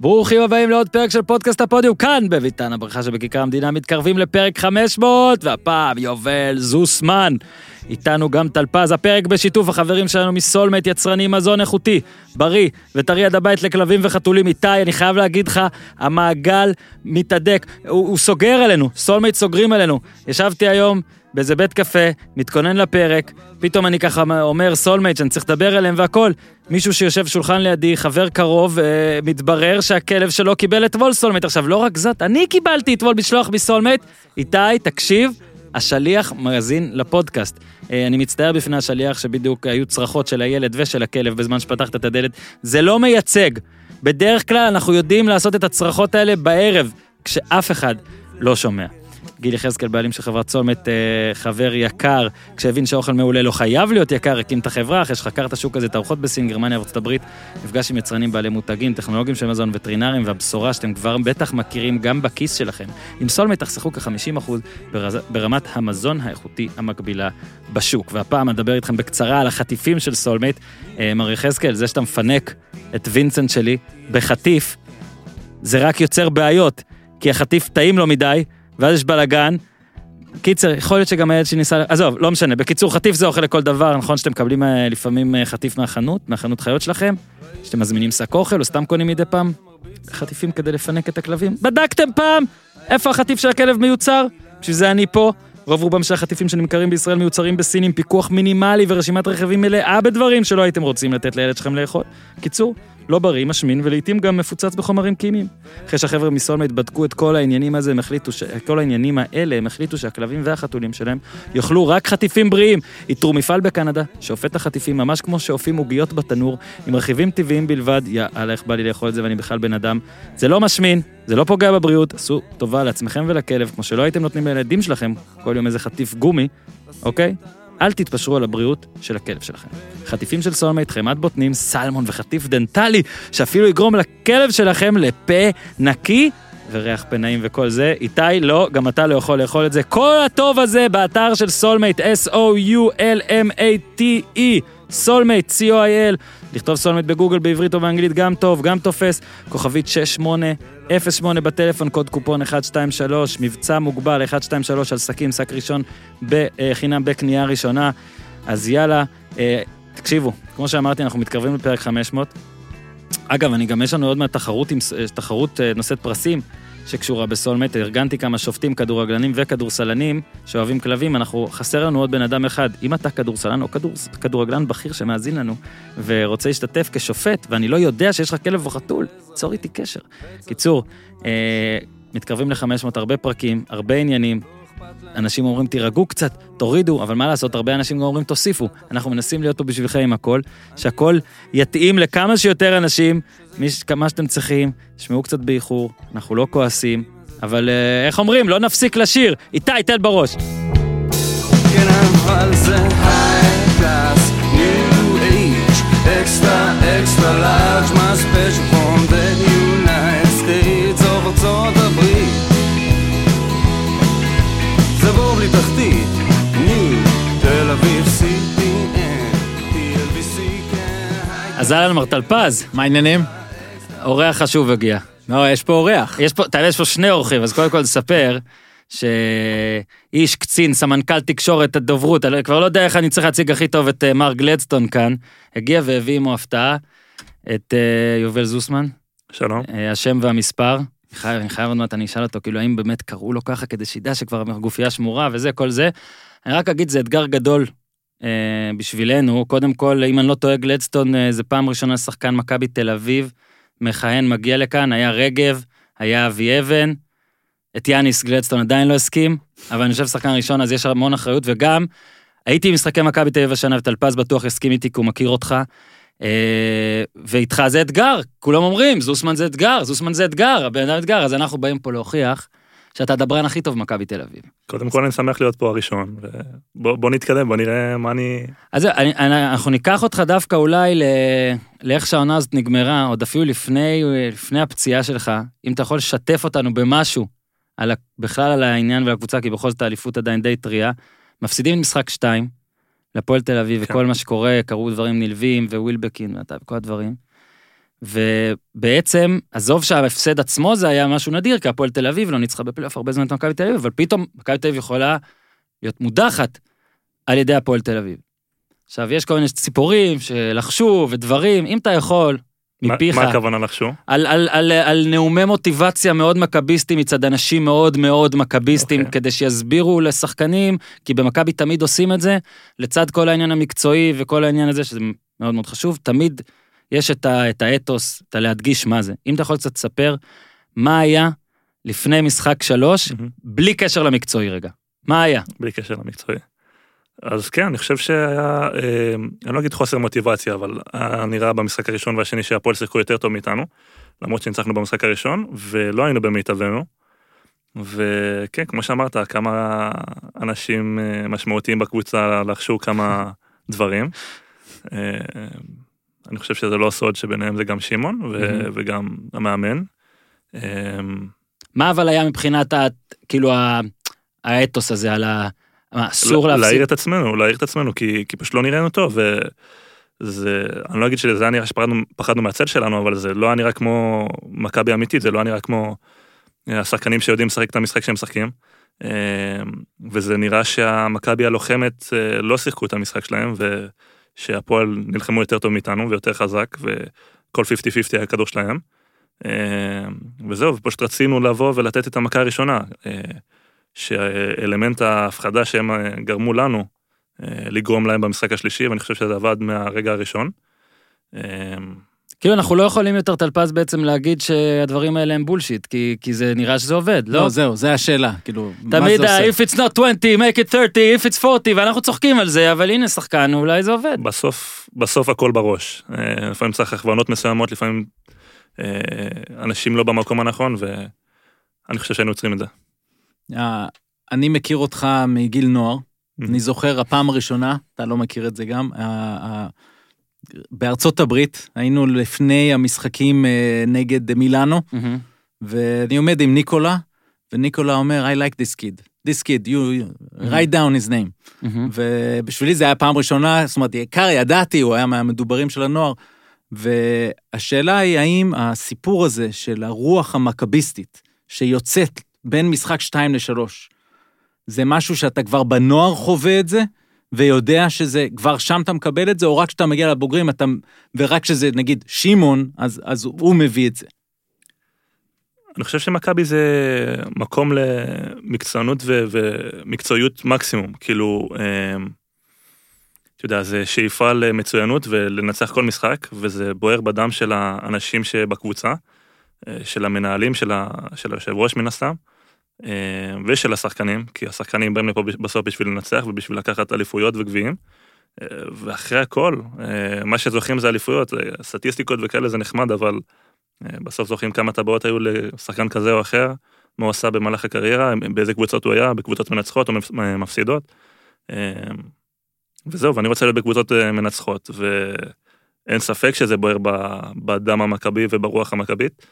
ברוכים הבאים לעוד פרק של פודקאסט הפודיום, כאן בביתן הברכה שבכיכר המדינה מתקרבים לפרק 500, והפעם יובל זוסמן. איתנו גם טל פז, הפרק בשיתוף החברים שלנו מסולמייט יצרני מזון איכותי, בריא וטרי עד הבית לכלבים וחתולים. איתי, אני חייב להגיד לך, המעגל מתהדק, הוא, הוא סוגר עלינו, סולמייט סוגרים עלינו. ישבתי היום באיזה בית קפה, מתכונן לפרק, פתאום אני ככה אומר סולמייט שאני צריך לדבר אליהם והכל. מישהו שיושב שולחן לידי, חבר קרוב, אה, מתברר שהכלב שלו קיבל אתמול סולמייט. עכשיו, לא רק זאת, אני קיבלתי אתמול משלוח מסולמייט. איתי, תקשיב, השליח מאזין לפודקאסט. אה, אני מצטער בפני השליח שבדיוק היו צרחות של הילד ושל הכלב בזמן שפתחת את הדלת. זה לא מייצג. בדרך כלל אנחנו יודעים לעשות את הצרחות האלה בערב, כשאף אחד לא שומע. גיל יחזקאל, בעלים של חברת סולמייט, אה, חבר יקר, כשהבין שאוכל מעולה לא חייב להיות יקר, הקים את החברה, אחרי שחקר את השוק הזה, תערוכות בסין, גרמניה, ארצות הברית, נפגש עם יצרנים בעלי מותגים, טכנולוגים של מזון, וטרינרים, והבשורה שאתם כבר בטח מכירים גם בכיס שלכם. עם סולמט תחסכו כ-50% ברמת המזון האיכותי המקבילה בשוק. והפעם אדבר איתכם בקצרה על החטיפים של סולמט. אה, מר יחזקאל, זה שאתה מפנק את וינסנט שלי בחטיף, זה רק יוצר בעיות, כי החטיף טעים לו מדי, ואז יש בלאגן. קיצר, יכול להיות שגם הילד שניסה, עזוב, לא משנה. בקיצור, חטיף זה אוכל לכל דבר, נכון שאתם מקבלים אה, לפעמים אה, חטיף מהחנות, מהחנות חיות שלכם, שאתם מזמינים שק אוכל או סתם קונים מדי פעם חטיפים כדי לפנק את הכלבים. בדקתם פעם איפה החטיף של הכלב מיוצר? בשביל זה אני פה. רוב רובם של החטיפים שנמכרים בישראל מיוצרים בסין עם פיקוח מינימלי ורשימת רכיבים מלאה בדברים שלא הייתם רוצים לתת לילד שלכם לאכול. קיצור, לא בריא, משמין, ולעיתים גם מפוצץ בחומרים כימיים. אחרי שהחבר'ה מסולמייט בדקו את כל העניינים הזה, הם החליטו, ש... כל העניינים האלה, הם החליטו שהכלבים והחתולים שלהם יאכלו רק חטיפים בריאים. איתרו מפעל בקנדה, שאופה את החטיפים ממש כמו שאופים עוגיות בתנור, עם רכיבים טבעיים בלבד, יאללה, איך בא לי לאכול את זה ואני בכלל בן אדם. זה לא משמין, זה לא פוגע בבריאות, עשו טובה לעצמכם ולכלב, כמו שלא הייתם נותנים לילדים שלכם כל יום איזה חטיף גומי, אוקיי? אל תתפשרו על הבריאות של הכלב שלכם. חטיפים של סולמייט, חמאת בוטנים, סלמון וחטיף דנטלי, שאפילו יגרום לכלב שלכם לפה נקי וריח פה נעים וכל זה. איתי, לא, גם אתה לא יכול לאכול את זה. כל הטוב הזה באתר של סולמייט, S-O-U-L-M-A-T-E, סולמייט, CO.IL. לכתוב סולמייט בגוגל בעברית או באנגלית גם טוב, גם תופס. כוכבית 6808 בטלפון, קוד קופון 123, מבצע מוגבל 123 על שקים, שק ראשון בחינם בקנייה ראשונה. אז יאללה, אה, תקשיבו, כמו שאמרתי, אנחנו מתקרבים לפרק 500. אגב, אני גם, יש לנו עוד מעט תחרות, תחרות אה, נושאת פרסים. שקשורה בסולמט, ארגנתי כמה שופטים, כדורגלנים וכדורסלנים שאוהבים כלבים, אנחנו, חסר לנו עוד בן אדם אחד. אם אתה כדורסלן או כדור, כדורגלן בכיר שמאזין לנו ורוצה להשתתף כשופט, ואני לא יודע שיש לך כלב או חתול, צור איתי קשר. קיצור, אה, מתקרבים ל-500, הרבה פרקים, הרבה עניינים, אנשים אומרים תירגעו קצת, תורידו, אבל מה לעשות, הרבה אנשים גם אומרים תוסיפו. אנחנו מנסים להיות פה בשבילכם עם הכל, שהכל יתאים לכמה שיותר אנשים, כמה שאתם צריכים, תשמעו קצת באיחור, אנחנו לא כועסים, אבל אה, איך אומרים, לא נפסיק לשיר. איתי, תן בראש. age, extra, extra large, my special אז אהלן מר פז. מה העניינים? אורח חשוב הגיע. לא, יש פה אורח. יש פה, תראה, יש פה שני אורחים, אז קודם כל נספר שאיש, קצין, סמנכ"ל תקשורת, הדוברות, אני כבר לא יודע איך אני צריך להציג הכי טוב את uh, מר גלדסטון כאן, הגיע והביא עמו הפתעה, את uh, יובל זוסמן. שלום. Uh, השם והמספר. אני חייב, אני חייב עוד מעט, אני אשאל אותו, כאילו, האם באמת קראו לו ככה כדי שידע שכבר הגופייה שמורה וזה, כל זה. אני רק אגיד, זה אתגר גדול אה, בשבילנו. קודם כל, אם אני לא טועה, גלדסטון אה, זה פעם ראשונה שחקן מכבי תל אביב, מכהן, מגיע לכאן, היה רגב, היה אבי אבן. את יאניס גלדסטון עדיין לא הסכים, אבל אני חושב שחקן ראשון, אז יש המון אחריות, וגם הייתי במשחקי מכבי תל אביב השנה, וטלפז בטוח יסכים איתי, כי הוא מכיר אותך. אה, ואיתך זה אתגר, כולם אומרים, זוסמן זה אתגר, זוסמן זה אתגר, הבן אדם אתגר, אז אנחנו באים פה להוכיח שאתה הדברן הכי טוב במכבי תל אביב. קודם כל אני שמח להיות פה הראשון, בוא, בוא נתקדם, בוא נראה מה אני... אז אני, אנחנו ניקח אותך דווקא אולי ל, לאיך שהעונה הזאת נגמרה, עוד אפילו לפני, לפני הפציעה שלך, אם אתה יכול לשתף אותנו במשהו, על, בכלל על העניין והקבוצה, כי בכל זאת האליפות עדיין די טריה, מפסידים משחק 2, לפועל תל אביב, כן. וכל מה שקורה, קרו דברים נלווים, ווילבקין וכל הדברים. ובעצם, עזוב שההפסד עצמו זה היה משהו נדיר, כי הפועל תל אביב לא ניצחה בפלייאוף הרבה זמן את מכבי תל אביב, אבל פתאום מכבי תל אביב יכולה להיות מודחת על ידי הפועל תל אביב. עכשיו, יש כל מיני ציפורים שלחשו ודברים, אם אתה יכול, מה- מפיך, מה הכוונה לחשו? על, על, על, על נאומי מוטיבציה מאוד מכביסטים מצד אנשים מאוד מאוד מכביסטים, okay. אוקיי. כדי שיסבירו לשחקנים, כי במכבי תמיד עושים את זה, לצד כל העניין המקצועי וכל העניין הזה, שזה מאוד מאוד חשוב, תמיד יש את, ה, את האתוס, את הלהדגיש מה זה. אם אתה יכול קצת לספר, מה היה לפני משחק שלוש, מהמם. בלי קשר למקצועי רגע. מה היה? בלי קשר למקצועי. אז כן, אני חושב שהיה, אה, אני לא אגיד חוסר מוטיבציה, אבל נראה במשחק הראשון והשני שהפועל שיחקו יותר טוב מאיתנו, למרות שניצחנו במשחק הראשון, ולא היינו במיטבנו. וכן, כמו שאמרת, כמה אנשים אה, משמעותיים בקבוצה לחשו כמה דברים. אה, אני חושב שזה לא סוד שביניהם זה גם שמעון ו- מהמם. וגם המאמן. אה, מה אבל היה מבחינת, ה, כאילו, ה, האתוס הזה על ה... מה, אסור לה- להפסיד? להעיר את עצמנו, להעיר את עצמנו, כי, כי פשוט לא נראינו טוב, וזה, אני לא אגיד שזה היה נראה שפחדנו פחדנו מהצל שלנו, אבל זה לא היה נראה כמו מכבי אמיתית, זה לא היה נראה כמו אה, השחקנים שיודעים לשחק את המשחק שהם משחקים. אה, וזה נראה שהמכבי הלוחמת אה, לא שיחקו את המשחק שלהם, ושהפועל נלחמו יותר טוב מאיתנו ויותר חזק, וכל 50-50 היה כדור שלהם. אה, וזהו, ופשוט רצינו לבוא ולתת את המכה הראשונה. אה, שאלמנט ההפחדה שהם אה, גרמו לנו לגרום להם במשחק השלישי, ואני חושב שזה עבד מהרגע הראשון. כאילו אנחנו לא יכולים יותר טלפז בעצם להגיד שהדברים האלה הם בולשיט, כי, כי זה נראה שזה עובד, לא? לא, זהו, זה השאלה, כאילו, מה תמיד זה ה- עושה? if it's not 20, make it 30, if it's 40, ואנחנו צוחקים על זה, אבל הנה שחקן, אולי זה עובד. בסוף, בסוף הכל בראש. אה, לפעמים צריך הכוונות מסוימות, לפעמים אה, אנשים לא במקום הנכון, ואני חושב שהיינו עוצרים את זה. אה, אני מכיר אותך מגיל נוער, אני זוכר הפעם הראשונה, אתה לא מכיר את זה גם, בארצות הברית, היינו לפני המשחקים אה, נגד מילאנו, מהמם. ואני עומד עם ניקולה, וניקולה אומר, I like this kid, this kid, you, you write down his name. מהמם. ובשבילי זה היה פעם ראשונה, זאת אומרת, יקר, ידעתי, הוא היה מהמדוברים של הנוער. והשאלה היא, האם הסיפור הזה של הרוח המכביסטית, שיוצאת בין משחק 2 ל-3, זה משהו שאתה כבר בנוער חווה את זה, ויודע שזה, כבר שם אתה מקבל את זה, או רק כשאתה מגיע לבוגרים, אתה, ורק כשזה, נגיד, שמעון, אז, אז הוא מביא את זה. אני חושב שמכבי זה מקום למקצוענות ו- ומקצועיות מקסימום, כאילו, אה, אתה יודע, זה שאיפה למצוינות ולנצח כל משחק, וזה בוער בדם של האנשים שבקבוצה, אה, של המנהלים, של, ה- של היושב ראש מן הסתם, ושל השחקנים, כי השחקנים באים לפה בסוף בשביל לנצח ובשביל לקחת אליפויות וגביעים. אה, ואחרי הכל, אה, מה שזוכים זה אליפויות, אה, סטטיסטיקות וכאלה זה נחמד, אבל אה, בסוף זוכרים כמה טבעות היו לשחקן כזה או אחר, מה הוא עשה במהלך הקריירה, באיזה קבוצות הוא היה, בקבוצות מנצחות או מפ- מפסידות. אה, וזהו, ואני רוצה להיות בקבוצות אה, מנצחות, ואין ספק שזה בוער בדם המכבי וברוח המכבית.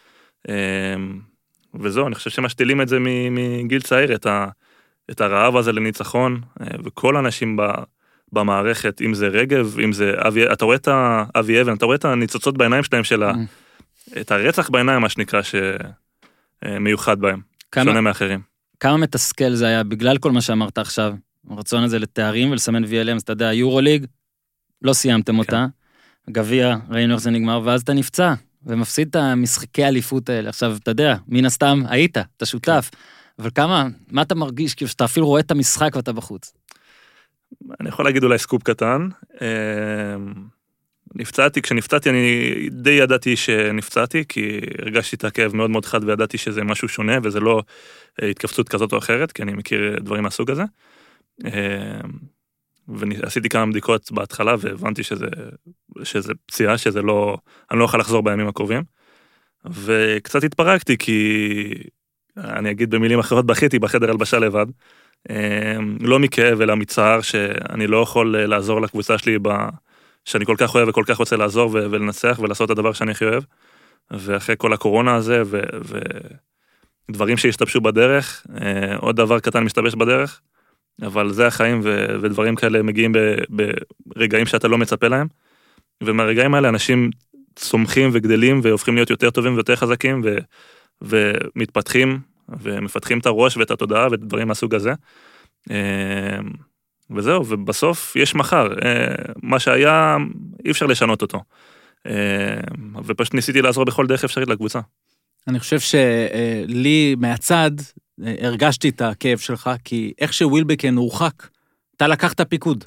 אה, וזהו, אני חושב שמשתילים את זה מגיל צעיר, את, ה, את הרעב הזה לניצחון, אה, וכל האנשים ב... במערכת, אם זה רגב, אם זה אבי, אתה רואה את אבי אבן, אתה רואה את הניצוצות בעיניים שלהם של ה... את הרצח בעיניים, מה שנקרא, שמיוחד בהם, כמה, שונה מאחרים. כמה מתסכל זה היה בגלל כל מה שאמרת עכשיו, הרצון הזה לתארים ולסמן VLM, אתה יודע, יורוליג, לא סיימתם אותה, גביע, ראינו איך זה נגמר, ואז אתה נפצע, ומפסיד את המשחקי האליפות האלה. עכשיו, אתה יודע, מן הסתם היית, אתה שותף, אבל כמה, מה אתה מרגיש, כאילו שאתה אפילו רואה את המשחק ואתה בחוץ? אני יכול להגיד אולי סקופ קטן. אה, נפצעתי, כשנפצעתי אני די ידעתי שנפצעתי, כי הרגשתי את הכאב מאוד מאוד חד וידעתי שזה משהו שונה וזה לא אה, התכווצות כזאת או אחרת, כי אני מכיר דברים מהסוג הזה. ועשיתי כמה בדיקות בהתחלה והבנתי שזה, שזה פציעה, שזה לא, אני לא אוכל לחזור בימים הקרובים. וקצת התפרקתי כי, אני אגיד במילים אחרות, בכיתי בחדר הלבשה לבד. אה, לא מכאב אלא מצער שאני לא יכול אה, לעזור לקבוצה שלי ב... שאני כל כך אוהב וכל כך רוצה לעזור ו- ולנצח ולעשות את הדבר שאני הכי אוהב. ואחרי כל הקורונה הזה ו... ודברים שהשתבשו בדרך, אה, עוד דבר קטן משתבש בדרך, אבל זה החיים ו... ודברים כאלה מגיעים. ברגעים שאתה לא מצפה להם. ומהרגעים האלה אנשים צומחים וגדלים והופכים להיות יותר טובים ויותר חזקים ו, ומתפתחים ומפתחים את הראש ואת התודעה ודברים מהסוג הזה. אה, וזהו, ובסוף יש מחר, אה, מה שהיה אי אפשר לשנות אותו. אה, ופשוט ניסיתי לעזור בכל דרך אפשרית לקבוצה. אני חושב שלי מהצד הרגשתי את הכאב שלך, כי איך שווילבקן הורחק, אתה לקחת פיקוד.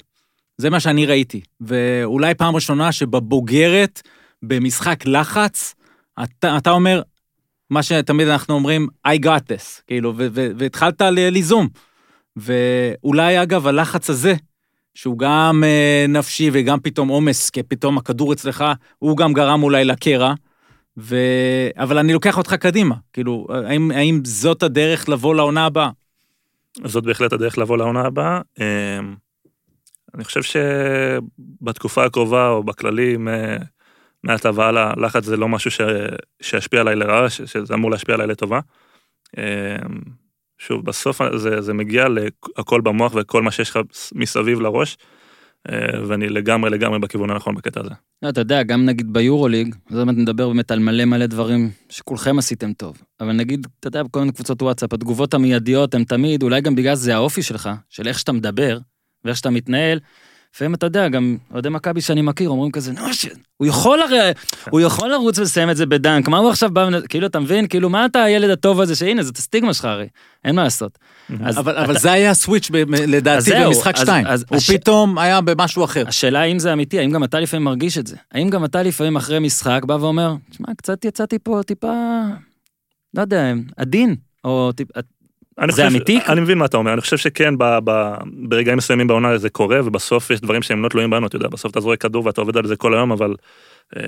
זה מה שאני ראיתי. ואולי פעם ראשונה שבבוגרת, במשחק לחץ, אתה, אתה אומר, מה שתמיד אנחנו אומרים, I got this, כאילו, והתחלת ליזום. ואולי, אגב, הלחץ הזה, שהוא גם אה, נפשי וגם פתאום עומס, כי פתאום הכדור אצלך, הוא גם גרם אולי לקרע. ו... אבל אני לוקח אותך קדימה, כאילו, האם, האם זאת הדרך לבוא לעונה הבאה? זאת בהחלט הדרך לבוא לעונה הבאה. אמ, אני חושב שבתקופה הקרובה, או בכללי, מעתה והלאה, לחץ זה לא משהו ש... שישפיע עליי לרעה, שזה אמור להשפיע עליי לטובה. אמ, שוב, בסוף זה, זה מגיע להכל במוח וכל מה שיש לך מסביב לראש, ואני לגמרי לגמרי בכיוון הנכון בקטע הזה. לא, אתה יודע, גם נגיד ביורוליג, זאת אומרת, נדבר באמת על מלא מלא דברים שכולכם עשיתם טוב, אבל נגיד, אתה יודע, בכל מיני קבוצות וואטסאפ, התגובות המיידיות הן תמיד, אולי גם בגלל שזה האופי שלך, של איך שאתה מדבר ואיך שאתה מתנהל, לפעמים אתה יודע, גם אוהדי מכבי שאני מכיר אומרים כזה, נו, ש... הוא יכול הרי, הוא יכול לרוץ ולסיים את זה בדנק, מה הוא עכשיו בא, כאילו, אתה מבין? כאילו, מה אתה הילד הטוב הזה, שהנה, זאת הסטיגמה שלך הרי, אין מה לעשות. אבל, אבל זה היה הסוויץ' לדעתי במשחק 2, הוא. פתאום היה במשהו אחר. השאלה האם זה אמיתי, האם גם אתה לפעמים מרגיש את זה? האם גם אתה לפעמים אחרי משחק בא ואומר, תשמע, קצת יצאתי פה טיפה, לא יודע, עדין, או. זה אמיתי? אני מבין מה אתה אומר, אני חושב שכן, ב, ב, ברגעים מסוימים בעונה זה קורה, ובסוף יש דברים שהם לא תלויים בנו, אתה יודע, בסוף אתה זורק כדור ואתה עובד על זה כל היום, אבל אה,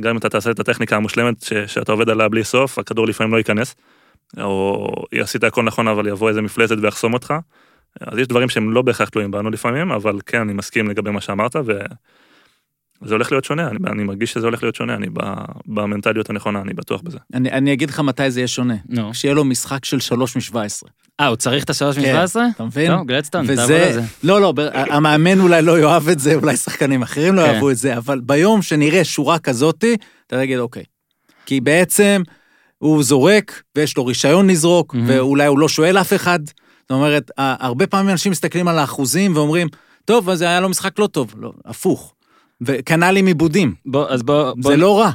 גם אם אתה תעשה את הטכניקה המושלמת ש, שאתה עובד עליה בלי סוף, הכדור לפעמים לא ייכנס, או עשית הכל נכון, אבל יבוא איזה מפלצת ויחסום אותך. אז יש דברים שהם לא בהכרח תלויים בנו לפעמים, אבל כן, אני מסכים לגבי מה שאמרת, ו... זה הולך להיות שונה, אני, אני מרגיש שזה הולך להיות שונה, אני במנטליות הנכונה, אני בטוח בזה. אני, אני אגיד לך מתי זה יהיה שונה. נו. שיהיה לו משחק של שלוש משבע עשרה. אה, הוא צריך את השלוש משבע עשרה? כן, אתה מבין? לא, גלדסטון, תעבור על זה. לא, לא, המאמן אולי לא יאהב את זה, אולי שחקנים אחרים לא כן. יאהבו את זה, אבל ביום שנראה שורה כזאתי, אתה תגיד, אוקיי. כי בעצם הוא זורק, ויש לו רישיון לזרוק, mm-hmm. ואולי הוא לא שואל אף אחד. זאת אומרת, הרבה פעמים אנשים מסתכלים על האחוזים ואומרים, טוב, אז היה לו משחק לא טוב. לא, הפוך. וכנ"ל עם איבודים. בוא, אז בוא... בוא זה לא רע.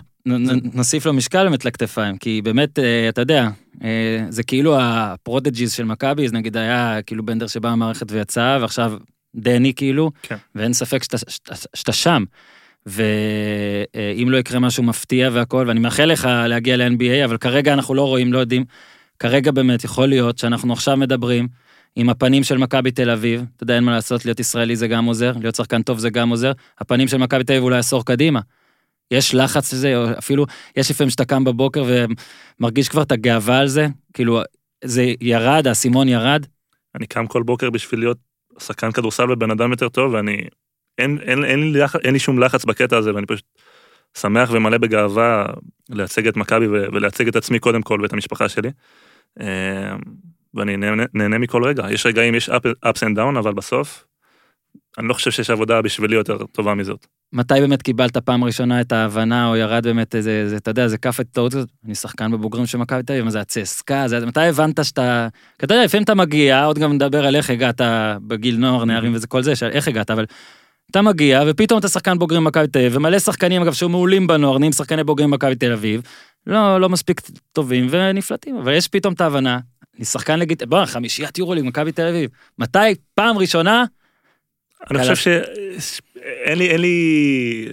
נוסיף לו משקל באמת לכתפיים, כי באמת, אה, אתה יודע, אה, זה כאילו ה prodigies של מכבי, אז נגיד היה כאילו בנדר שבא המערכת ויצא, ועכשיו דני כאילו, כן. ואין ספק שאתה, שאתה, שאתה שם. ואם לא יקרה משהו מפתיע והכל, ואני מאחל לך להגיע ל-NBA, אבל כרגע אנחנו לא רואים, לא יודעים. כרגע באמת יכול להיות שאנחנו עכשיו מדברים עם הפנים של מכבי תל אביב, אתה יודע, אין מה לעשות, להיות ישראלי זה גם עוזר, להיות שחקן טוב זה גם עוזר, הפנים של מכבי תל אביב אולי עשור קדימה. יש לחץ לזה, או אפילו, יש לפעמים שאתה קם בבוקר ומרגיש כבר את הגאווה על זה, כאילו, זה ירד, האסימון ירד. אני קם כל בוקר בשביל להיות שחקן כדורסל ובן אדם יותר טוב, ואני, אין, אין, אין, לי, אין לי שום לחץ בקטע הזה, ואני פשוט שמח ומלא בגאווה לייצג את מכבי ולייצג את עצמי קודם כל ואת המשפחה שלי. ואני נהנה, נהנה מכל רגע. יש רגעים, יש up, ups and down, אבל בסוף, אני לא חושב שיש עבודה בשבילי יותר טובה מזאת. מתי באמת קיבלת פעם ראשונה את ההבנה, או ירד באמת איזה, איזה אתה יודע, איזה כף את טעות כזאת? אני שחקן בבוגרים של מכבי תל אביב, זה הצסקה? זה, מתי הבנת שאתה... כי אתה יודע, לפעמים אתה מגיע, עוד גם נדבר על איך הגעת בגיל נוער, נערים וזה כל זה, איך הגעת, אבל אתה מגיע, ופתאום אתה שחקן בוגרים במכבי תל אביב, ומלא שחקנים, אגב, שהיו מעולים בנוער, נהיים שחקני בוגרים במכבי תל אביב, לא, לא מספיק טובים ונפלטים, אבל יש פתאום את ההבנה, אני שחקן לגיט... בוא, חמישיית יורוליג, מכבי תל אביב. מתי פעם ראשונה? אני חושב שאין לי, אין לי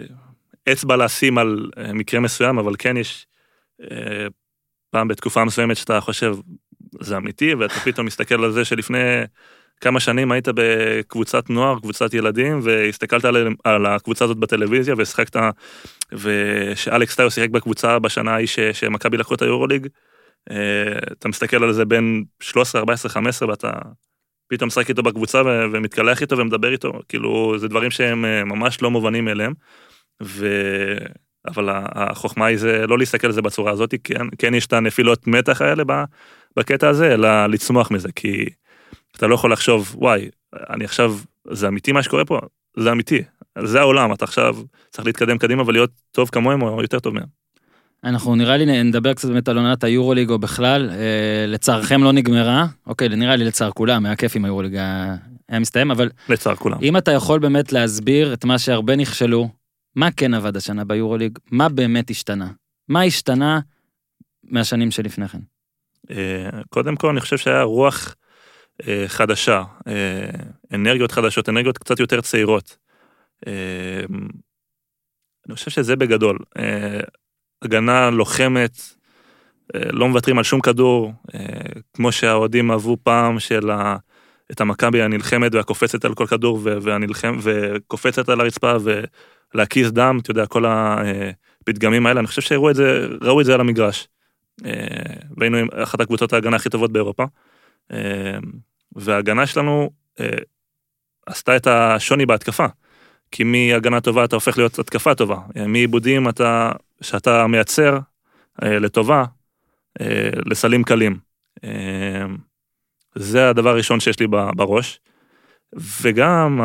אצבע לשים על אה, מקרה מסוים, אבל כן יש אה, פעם בתקופה מסוימת שאתה חושב, זה אמיתי, ואתה פתאום מסתכל על זה שלפני כמה שנים היית בקבוצת נוער, קבוצת ילדים, והסתכלת על, על הקבוצה הזאת בטלוויזיה, והשחקת, ושאלכס טאיו שיחק בקבוצה בשנה ההיא שמכבי לקחו את היורוליג, אתה מסתכל על זה בין 13, 14, 15 ואתה פתאום משחק איתו בקבוצה ומתקלח איתו ומדבר איתו, כאילו זה דברים שהם אה, ממש לא מובנים מאליהם. ו... אבל החוכמה היא זה לא להסתכל על זה בצורה הזאת, כן, כן יש את הנפילות מתח האלה בקטע הזה, אלא לצמוח מזה, כי אתה לא יכול לחשוב, וואי, אני עכשיו, זה אמיתי מה שקורה פה? זה אמיתי. זה העולם, אתה עכשיו צריך להתקדם קדימה ולהיות טוב כמוהם או יותר טוב מהם. אנחנו נראה לי נדבר קצת באמת על עונת היורוליג או בכלל, אה, לצערכם לא נגמרה, אוקיי, נראה לי לצער כולם, היה כיף אם היורוליג היה, מסתיים, אבל לצער כולם. אם אתה יכול באמת להסביר את מה שהרבה נכשלו, מה כן עבד השנה ביורוליג, מה באמת השתנה? מה השתנה מהשנים שלפני כן? אה, קודם כל, אני חושב שהיה רוח אה, חדשה, אה, אנרגיות חדשות, אנרגיות קצת יותר צעירות. אני חושב שזה בגדול. אה, הגנה לוחמת, אה, לא מוותרים על שום כדור, אה, כמו שהאוהדים אהבו פעם של ה... את המכבי הנלחמת והקופצת על כל כדור והנלחם וקופצת על הרצפה ולהקיז דם, אתה יודע, כל הפתגמים האלה, אני חושב שהראו את זה, ראו את זה על המגרש. אה, והיינו עם אחת הקבוצות ההגנה הכי טובות באירופה. אה, וההגנה שלנו אה, עשתה את השוני בהתקפה. כי מהגנה טובה אתה הופך להיות התקפה טובה. מעיבודים אתה, שאתה מייצר לטובה, לסלים קלים. זה הדבר הראשון שיש לי בראש. וגם,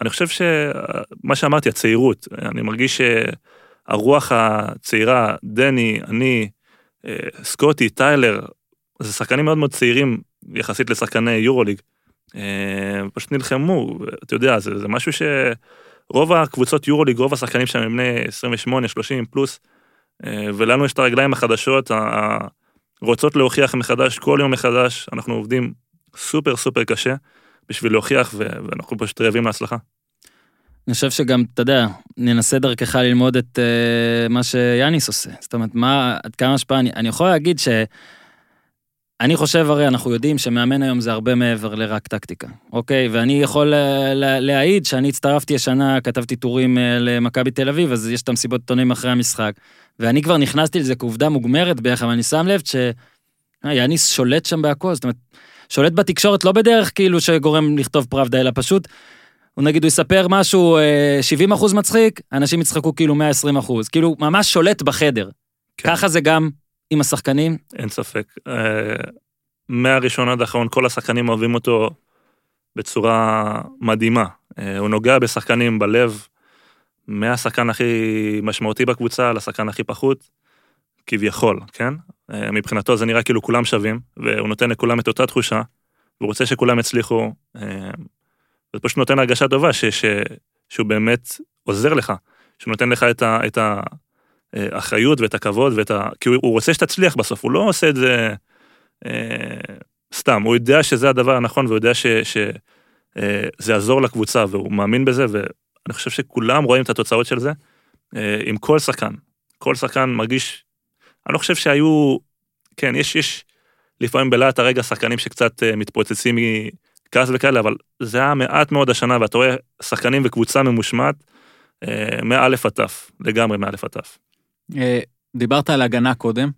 אני חושב שמה שאמרתי, הצעירות, אני מרגיש שהרוח הצעירה, דני, אני, סקוטי, טיילר, זה שחקנים מאוד מאוד צעירים יחסית לשחקני יורוליג. פשוט נלחמו, אתה יודע, זה, זה משהו שרוב הקבוצות יורוליג, רוב השחקנים שם הם בני 28, 30 פלוס, ולנו יש את הרגליים החדשות, רוצות להוכיח מחדש, כל יום מחדש, אנחנו עובדים סופר סופר קשה בשביל להוכיח, ואנחנו פשוט רעבים להצלחה. אני חושב שגם, אתה יודע, ננסה דרכך ללמוד את uh, מה שיאניס עושה. זאת אומרת, מה, עד כמה השפעה, אני, אני יכול להגיד ש... אני חושב, הרי אנחנו יודעים שמאמן היום זה הרבה מעבר לרק טקטיקה, אוקיי? ואני יכול לה, להעיד שאני הצטרפתי השנה, כתבתי טורים אה, למכבי תל אביב, אז יש את המסיבות עיתונים אחרי המשחק, ואני כבר נכנסתי לזה כעובדה מוגמרת ביחד, ואני שם לב שיאניס שולט שם בהכל, זאת אומרת, שולט בתקשורת לא בדרך כאילו שגורם לכתוב פראבדה, אלא פשוט, הוא נגיד, הוא יספר משהו 70 אה, אחוז מצחיק, אנשים יצחקו כאילו 120 אחוז, כאילו ממש שולט בחדר. כן. ככה זה גם עם השחקנים? אין ספק. אה, מהראשון עד האחרון כל השחקנים אוהבים אותו בצורה מדהימה. אה, הוא נוגע בשחקנים בלב, מהשחקן הכי משמעותי בקבוצה לשחקן הכי פחות, כביכול, כן? מבחינתו זה נראה כאילו כולם שווים, והוא נותן לכולם את אותה תחושה, והוא רוצה שכולם יצליחו. זה פשוט נותן הרגשה טובה ש, ש, שהוא באמת עוזר לך, שהוא נותן לך את, ה, את האחריות ואת הכבוד ואת ה... כי הוא, הוא רוצה שתצליח בסוף, הוא לא עושה את זה אה, סתם, הוא יודע שזה הדבר הנכון והוא יודע שזה אה, יעזור לקבוצה והוא מאמין בזה, ואני חושב שכולם רואים את התוצאות של זה, אה, עם כל שחקן. כל שחקן מרגיש, אני לא חושב שהיו, כן, יש, יש לפעמים בלהט הרגע שחקנים שקצת אה, מתפוצצים כעס וכאלה, אבל זה היה מעט מאוד השנה, ואתה רואה שחקנים וקבוצה ממושמעת, אה, מא' עד ת', לגמרי מא' עד ת'. אה, דיברת על הגנה קודם,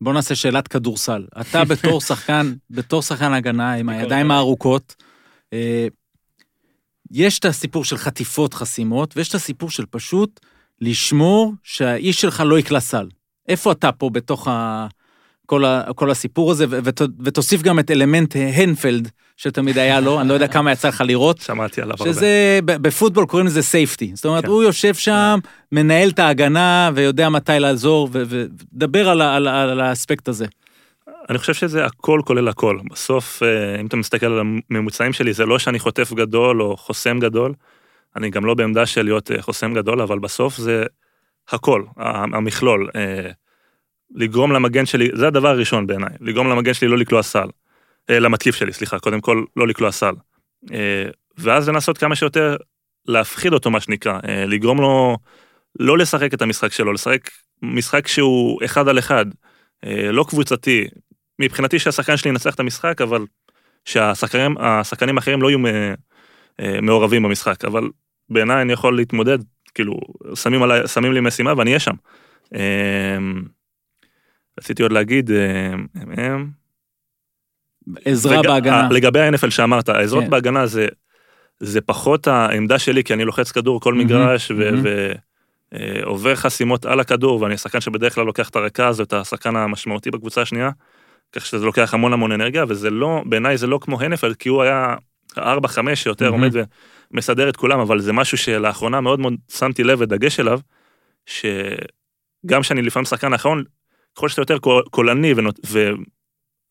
בוא נעשה שאלת כדורסל. אתה בתור שחקן, בתור שחקן הגנה עם הידיים הארוכות, אה, יש את הסיפור של חטיפות חסימות, ויש את הסיפור של פשוט לשמור שהאיש שלך לא יקלע סל. איפה אתה פה בתוך ה... כל, ה, כל הסיפור הזה, ות, ותוסיף גם את אלמנט הנפלד שתמיד היה לו, אני לא יודע כמה יצא לך לראות. שמעתי עליו הרבה. שזה, בפוטבול קוראים לזה סייפטי. זאת אומרת, כן. הוא יושב שם, מנהל את ההגנה ויודע מתי לעזור, ודבר על, על, על האספקט הזה. אני חושב שזה הכל כולל הכל. בסוף, אה, אם אתה מסתכל על הממוצעים שלי, זה לא שאני חוטף גדול או חוסם גדול, אני גם לא בעמדה של להיות אה, חוסם גדול, אבל בסוף זה הכל, המכלול. אה, לגרום למגן שלי, זה הדבר הראשון בעיניי, לגרום למגן שלי לא לקלוע סל. אה, למתקיף שלי, סליחה, קודם כל לא לקלוע סל. אה, ואז לנסות כמה שיותר להפחיד אותו, מה שנקרא, אה, לגרום לו לא לשחק את המשחק שלו, לשחק משחק שהוא אחד על אחד, לא קבוצתי. מבחינתי שהשחקן שלי ינצח את המשחק, אבל שהשחקנים האחרים לא יהיו מעורבים במשחק, אבל בעיניי אני יכול להתמודד, כאילו, שמים, עליי, שמים לי משימה ואני אהיה שם. רציתי עוד להגיד, עזרה לג... בהגנה. לגבי ה-NFL שאמרת, העזרות כן. בהגנה זה, זה פחות העמדה שלי, כי אני לוחץ כדור כל מגרש ועובר אה, חסימות על הכדור, ואני השחקן שבדרך כלל לוקח את הרקע הזאת, השחקן המשמעותי בקבוצה השנייה, כך שזה לוקח המון המון אנרגיה, וזה לא, בעיניי זה לא כמו NFL, כי הוא היה 4-5 שיותר עומד מסדר את כולם, אבל זה משהו שלאחרונה מאוד מאוד שמתי לב ודגש אליו, שגם שאני לפעמים שחקן האחרון, ככל שאתה יותר קול- קולני ונות,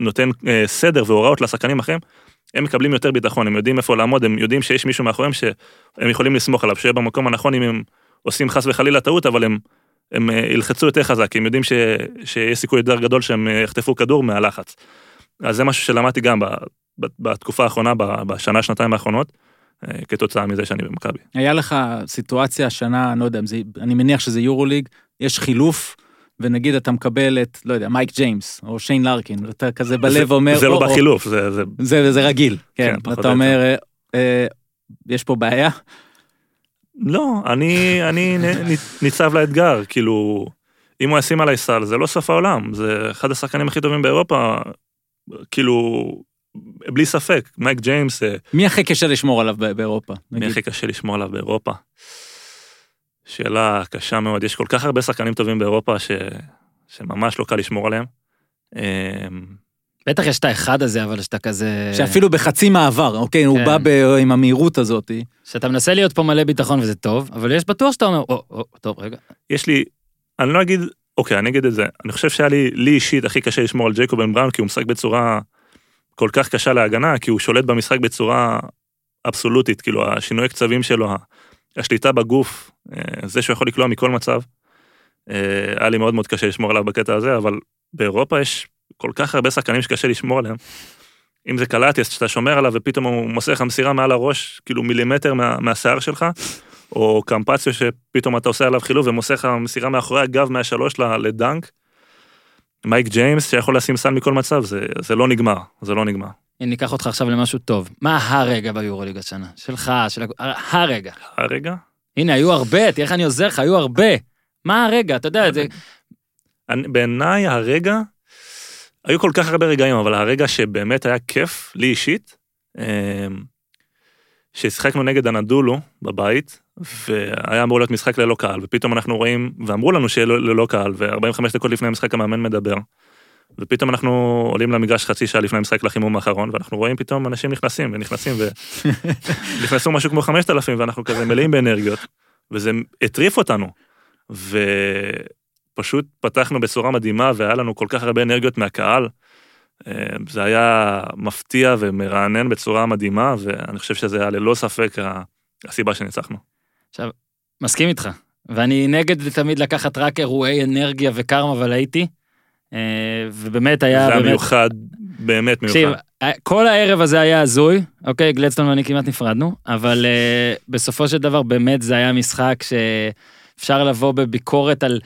ונותן אה, סדר והוראות לשחקנים אחרים, הם מקבלים יותר ביטחון, הם יודעים איפה לעמוד, הם יודעים שיש מישהו מאחוריהם שהם יכולים לסמוך עליו, שיהיה במקום הנכון אם הם עושים חס וחלילה טעות, אבל הם, הם אה, ילחצו יותר חזק, הם יודעים ש, שיש סיכוי יותר גדול שהם אה, יחטפו כדור מהלחץ. אז זה משהו שלמדתי גם ב, ב, בתקופה האחרונה, ב, בשנה, שנתיים האחרונות, אה, כתוצאה מזה שאני במכבי. היה לך סיטואציה השנה, אני לא יודע, זה, אני מניח שזה יורוליג, יש חילוף, ונגיד אתה מקבל את, לא יודע, מייק ג'יימס, או שיין לארקין, ואתה כזה בלב זה, אומר, זה או, לא או, בחילוף, זה, זה זה, זה רגיל, כן, כן, פחות ואתה או אומר, אה, אה, יש פה בעיה? לא, אני, אני ניצב לאתגר, כאילו, אם הוא ישים עליי סל, זה לא סוף העולם, זה אחד השחקנים הכי טובים באירופה, כאילו, בלי ספק, מייק ג'יימס, אה, מי הכי קשה לשמור עליו באירופה? מי? הכי קשה לשמור עליו באירופה? שאלה קשה מאוד, יש כל כך הרבה שחקנים טובים באירופה ש... שממש לא קל לשמור עליהם. אמ, בטח יש את האחד הזה, אבל שאתה כזה... שאפילו בחצי מעבר, אוקיי, הוא כן. בא ב- עם המהירות הזאת. שאתה מנסה להיות פה מלא ביטחון וזה טוב, אבל יש בטוח שאתה אומר, או, או, טוב, רגע. יש לי, אני לא אגיד, אוקיי, אני אגיד את זה, אני חושב שהיה לי, לי אישית הכי קשה לשמור על ג'ייקוב בן בראון, כי הוא משחק בצורה כל כך קשה להגנה, כי הוא שולט במשחק בצורה אבסולוטית, כאילו השינוי קצבים שלו, השליטה בגוף, אה, זה שהוא יכול לקלוע מכל מצב, אה, היה לי מאוד מאוד קשה לשמור עליו בקטע הזה, אבל באירופה יש כל כך הרבה שחקנים שקשה לשמור עליהם. אם זה קלטיאס, שאתה שומר עליו ופתאום הוא מוסר לך מסירה מעל הראש, כאילו מילימטר מה, מהשיער שלך, או קמפציו שפתאום אתה עושה עליו חילוב ומוסר לך מסירה מאחורי הגב מהשלוש לדנק. מייק ג'יימס שיכול לשים סל מכל מצב, זה, זה לא נגמר, זה לא נגמר. הנה, ניקח אותך עכשיו למשהו טוב. מה הרגע ביורוליג השנה? שלך, של... הג- הרגע. הרגע, הנה, היו הרבה, תראה איך אני עוזר לך, היו הרבה. מה הרגע? אתה יודע, זה... בעיניי הרגע, היו כל כך הרבה רגעים, אבל הרגע שבאמת היה כיף, לי אישית, אמ, ששיחקנו נגד הנדולו בבית, והיה אמור להיות משחק ללא קהל, ופתאום אנחנו רואים, ואמרו לנו שיהיה ללא קהל, ו-45 דקות לפני המשחק המאמן מדבר. ופתאום אנחנו עולים למגרש חצי שעה לפני המשחק לחימום האחרון, ואנחנו רואים פתאום אנשים נכנסים ונכנסים, ונכנסו משהו כמו 5,000, ואנחנו כזה מלאים באנרגיות, וזה הטריף אותנו. ופשוט פתחנו בצורה מדהימה, והיה לנו כל כך הרבה אנרגיות מהקהל. אה, זה היה מפתיע ומרענן בצורה מדהימה, ואני חושב שזה היה ללא ספק הסיבה שניצחנו. מסכים איתך. ואני נגד תמיד לקחת רק אירועי אנרגיה וקרמה, אבל הייתי. אה, ובאמת היה... זה היה באמת- מיוחד, באמת תקשיב, מיוחד. כל הערב הזה היה הזוי, אוקיי, גלדסטון ואני כמעט נפרדנו, אבל uh, בסופו של דבר באמת זה היה משחק שאפשר לבוא בביקורת על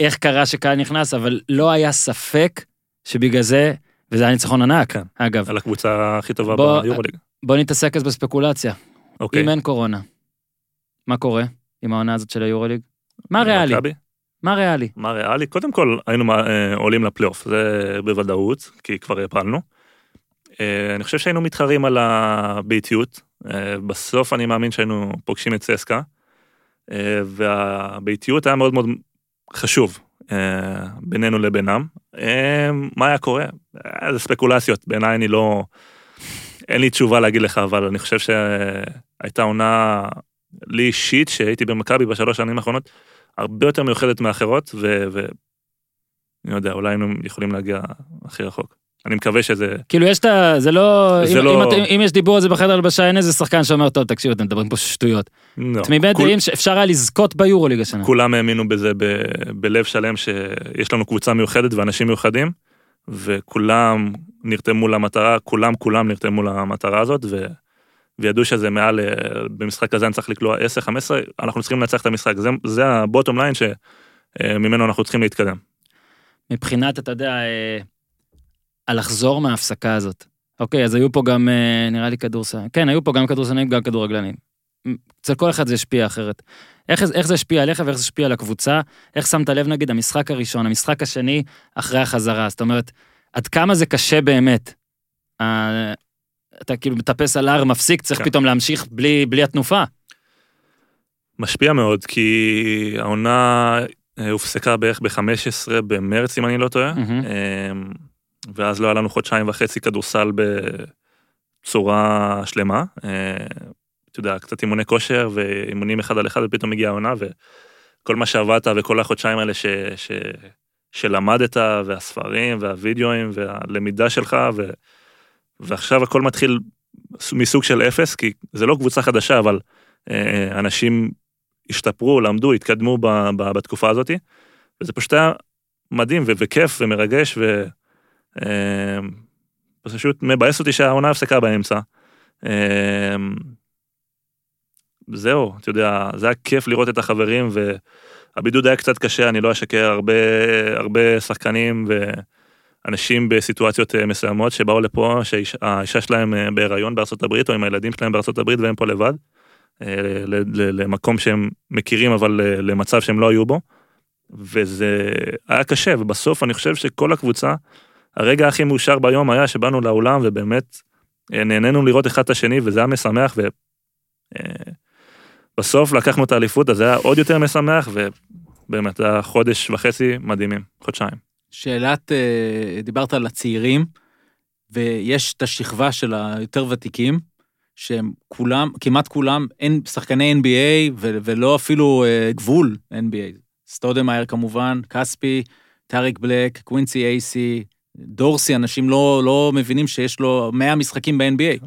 איך קרה שקהל נכנס, אבל לא היה ספק שבגלל זה, וזה היה ניצחון ענק, כן. אגב. על הקבוצה הכי טובה ביורוליג. בוא נתעסק אז בספקולציה. אוקיי. אם אין קורונה, מה קורה עם העונה הזאת של היורוליג? מה ריאלי? מכבי? מה ריאלי? מה ריאלי? קודם כל היינו אה, עולים לפלייאוף, זה בוודאות, כי כבר הפלנו. אה, אני חושב שהיינו מתחרים על הביתיות. אה, בסוף אני מאמין שהיינו פוגשים את צסקה, אה, והביתיות היה מאוד מאוד חשוב בינינו לבינם. מה היה קורה? זה ספקולציות, בעיניי אני לא... אין לי תשובה להגיד לך, אבל אני חושב שהייתה עונה לי אישית, שהייתי במכבי בשלוש שנים האחרונות, הרבה יותר מיוחדת מאחרות, ו... אני יודע, אולי היינו יכולים להגיע הכי רחוק. אני מקווה שזה... כאילו יש את ה... זה לא... זה אם, לא- אם, אם יש דיבור על זה בחדר הלבשה, אין איזה שחקן שאומר, טוב, תקשיבו, אתם מדברים פה שטויות. לא. תמימי כול- דעים שאפשר היה לזכות ביורוליג השנה. כולם האמינו בזה ב... בלב שלם, שיש לנו קבוצה מיוחדת ואנשים מיוחדים, וכולם נרתמו למטרה, כולם כולם נרתמו למטרה הזאת, ו... וידעו שזה מעל, אה, במשחק הזה אני צריך לקלוע 10-15, אנחנו צריכים לנצח את המשחק, זה, זה הבוטום ליין שממנו אנחנו צריכים להתקדם. מבחינת, אתה יודע, אה, הלחזור מההפסקה הזאת. אוקיי, אז היו פה גם, אה, נראה לי כדורסל, כן, היו פה גם כדורסלנים, גם כדורגלנים. אצל כל אחד זה השפיע אחרת. איך, איך זה השפיע עליך ואיך זה השפיע על הקבוצה? איך שמת לב, נגיד, המשחק הראשון, המשחק השני, אחרי החזרה? זאת אומרת, עד כמה זה קשה באמת? אתה כאילו מטפס על הר, מפסיק, צריך כן. פתאום להמשיך בלי, בלי התנופה. משפיע מאוד, כי העונה אה, הופסקה בערך ב-15 במרץ, אם אני לא טועה. אמ, ואז לא היה לנו חודשיים וחצי כדורסל בצורה שלמה. אה, אתה יודע, קצת אימוני כושר ואימונים אחד על אחד, ופתאום מגיעה העונה, וכל מה שעבדת וכל החודשיים האלה ש, ש, שלמדת, והספרים, והווידאוים, והלמידה שלך, ו, ועכשיו הכל מתחיל מסוג של אפס, כי זה לא קבוצה חדשה, אבל אה, אנשים השתפרו, למדו, התקדמו ב, ב, בתקופה הזאת, וזה פשוט היה מדהים ו- וכיף ומרגש, ופשוט אה, מבאס אותי שהעונה הפסקה באמצע. אה, זהו, אתה יודע, זה היה כיף לראות את החברים, והבידוד היה קצת קשה, אני לא אשקר, הרבה, הרבה שחקנים ואנשים בסיטואציות אה, מסוימות שבאו לפה, שהאישה שלהם אה, בהיריון בארצות הברית, או עם הילדים שלהם בארצות הברית והם פה לבד, אה, למקום שהם מכירים, אבל למצב שהם לא היו בו. וזה היה קשה, ובסוף אני חושב שכל הקבוצה, הרגע הכי מאושר ביום היה שבאנו לאולם ובאמת נהנינו לראות אחד את השני, וזה היה משמח, ו... בסוף לקחנו את האליפות, אז זה היה עוד יותר משמח, ובאמת, היה חודש וחצי מדהימים, חודשיים. שאלת, אה, דיברת על הצעירים, ויש את השכבה של היותר ותיקים, שהם כולם, כמעט כולם, אין שחקני NBA ולא אפילו אה, גבול NBA. סטודמאייר כמובן, כספי, טאריק בלק, קווינסי אייסי, דורסי, אנשים לא, לא מבינים שיש לו 100 משחקים ב-NBA.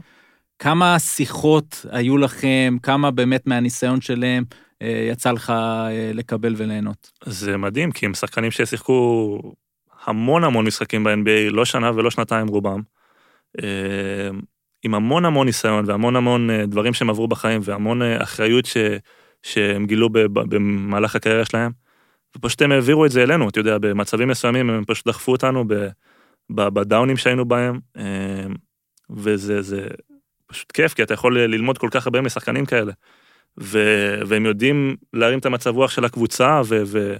כמה שיחות היו לכם, כמה באמת מהניסיון שלהם אה, יצא לך לקבל וליהנות? זה מדהים, כי הם שחקנים ששיחקו המון המון משחקים ב-NBA, לא שנה ולא שנתיים רובם. אה, עם המון המון ניסיון והמון המון דברים שהם עברו בחיים והמון אחריות ש, שהם גילו במהלך הקריירה שלהם. ופשוט הם העבירו את זה אלינו, אתה יודע, במצבים מסוימים הם פשוט דחפו אותנו בדאונים שהיינו בהם, וזה זה, פשוט כיף, כי אתה יכול ללמוד כל כך הרבה משחקנים כאלה. ו- והם יודעים להרים את המצב רוח של הקבוצה, ו-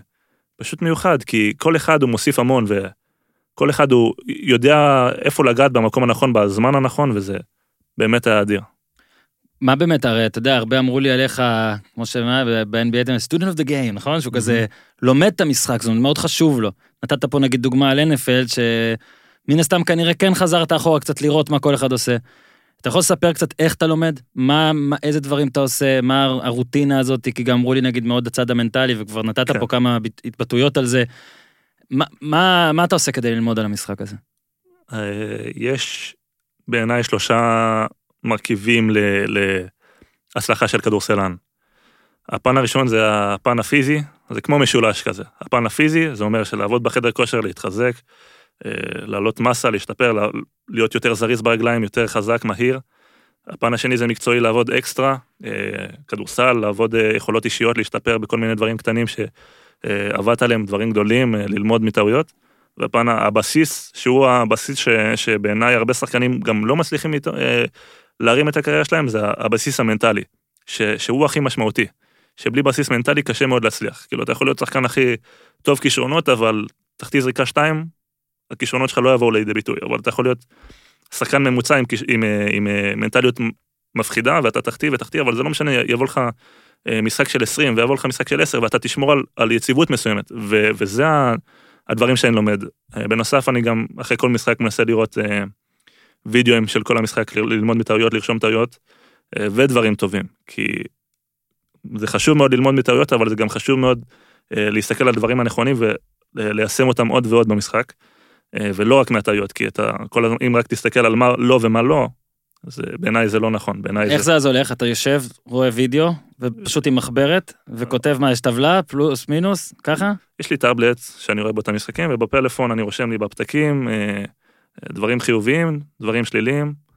מיוחד, כי כל אחד הוא מוסיף המון, וכל אחד הוא יודע איפה לגעת במקום הנכון, בזמן הנכון, וזה באמת היה אדיר. מה באמת, הרי אתה יודע, הרבה אמרו לי עליך, כמו שאומר, ב-NBA אתם student of the game, נכון? שהוא כזה לומד את המשחק, אומרת, מאוד חשוב לו. נתת פה נגיד דוגמה על NFL, שמן הסתם כנראה כן חזרת אחורה קצת לראות מה כל אחד עושה. אתה יכול לספר קצת איך אתה לומד? מה, מה, איזה דברים אתה עושה? מה הרוטינה הזאת? כי גם אמרו לי נגיד מאוד הצד המנטלי, וכבר נתת כן. פה כמה התבטאויות על זה. מה, מה, מה אתה עושה כדי ללמוד על המשחק הזה? אה, יש בעיניי שלושה מרכיבים להצלחה של כדורסלן. הפן הראשון זה הפן הפיזי, זה כמו משולש כזה. הפן הפיזי, זה אומר שלעבוד בחדר כושר, להתחזק, אה, לעלות מסה, להשתפר, להיות יותר זריז ברגליים, יותר חזק, מהיר. הפן השני זה מקצועי לעבוד אקסטרה, אה, כדורסל, לעבוד אה, יכולות אישיות, להשתפר בכל מיני דברים קטנים שעבדת עליהם, דברים גדולים, ללמוד מטעויות. והפן הבסיס, שהוא הבסיס ש, שבעיניי הרבה שחקנים גם לא מצליחים איתו, להרים את הקריירה שלהם, זה הבסיס המנטלי, ש, שהוא הכי משמעותי. שבלי בסיס מנטלי קשה מאוד להצליח. כאילו, אתה יכול להיות שחקן הכי טוב כישרונות, אבל תחטיא זריקה שתיים, הכישרונות שלך לא יבואו לידי ביטוי, אבל אתה יכול להיות שחקן ממוצע עם, עם, עם, עם מנטליות מפחידה, ואתה תחטיא ותחטיא, אבל זה לא משנה, יבוא לך אה, משחק של 20 ויבוא לך משחק של 10, ואתה תשמור על, על יציבות מסוימת, ו, וזה הדברים שאני לומד. אה, בנוסף, אני גם אחרי כל משחק מנסה לראות אה, וידאוים של כל המשחק, ללמוד מטעויות, לרשום טעויות, ודברים טובים, כי זה חשוב מאוד ללמוד מטעויות, אבל זה גם חשוב מאוד להסתכל על הדברים הנכונים וליישם אותם עוד ועוד במשחק. אה, ולא רק מהטעויות, כי אתה, כל הזמן, אם רק תסתכל על מה לא ומה לא, אז אה, בעיניי זה לא נכון, בעיניי איך זה... אז הולך? אתה יושב, רואה וידאו, ופשוט עם מחברת, וכותב מה, יש טבלה, פלוס, מינוס, ככה? יש לי טאבלט שאני רואה בו את המשחקים, ובפלאפון אני רושם לי בפתקים אה, דברים חיוביים, דברים שליליים,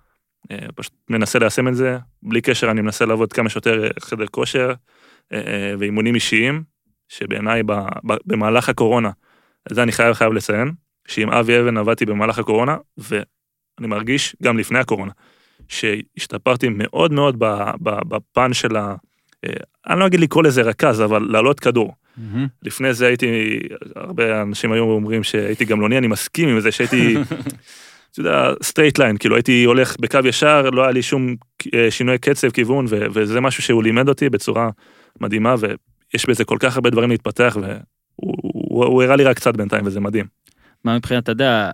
פשוט מנסה ליישם את זה, בלי קשר אני מנסה לעבוד כמה שיותר חדר כושר ואימונים אישיים, שבעיניי במהלך הקורונה, זה אני חייב חייב לציין, שעם אבי אבן עבדתי במהלך הקורונה, ואני מרגיש גם לפני הקורונה, שהשתפרתי מאוד מאוד בפן של ה... אה, אני לא אגיד לקרוא לזה רכז, אבל לעלות כדור. Mm-hmm. לפני זה הייתי, הרבה אנשים היו אומרים שהייתי גמלוני, אני מסכים עם זה שהייתי, אתה יודע, straight line, כאילו הייתי הולך בקו ישר, לא היה לי שום אה, שינוי קצב, כיוון, ו- וזה משהו שהוא לימד אותי בצורה מדהימה, ויש בזה כל כך הרבה דברים להתפתח, והוא הראה לי רק קצת בינתיים, וזה מדהים. מה מבחינת, אתה יודע,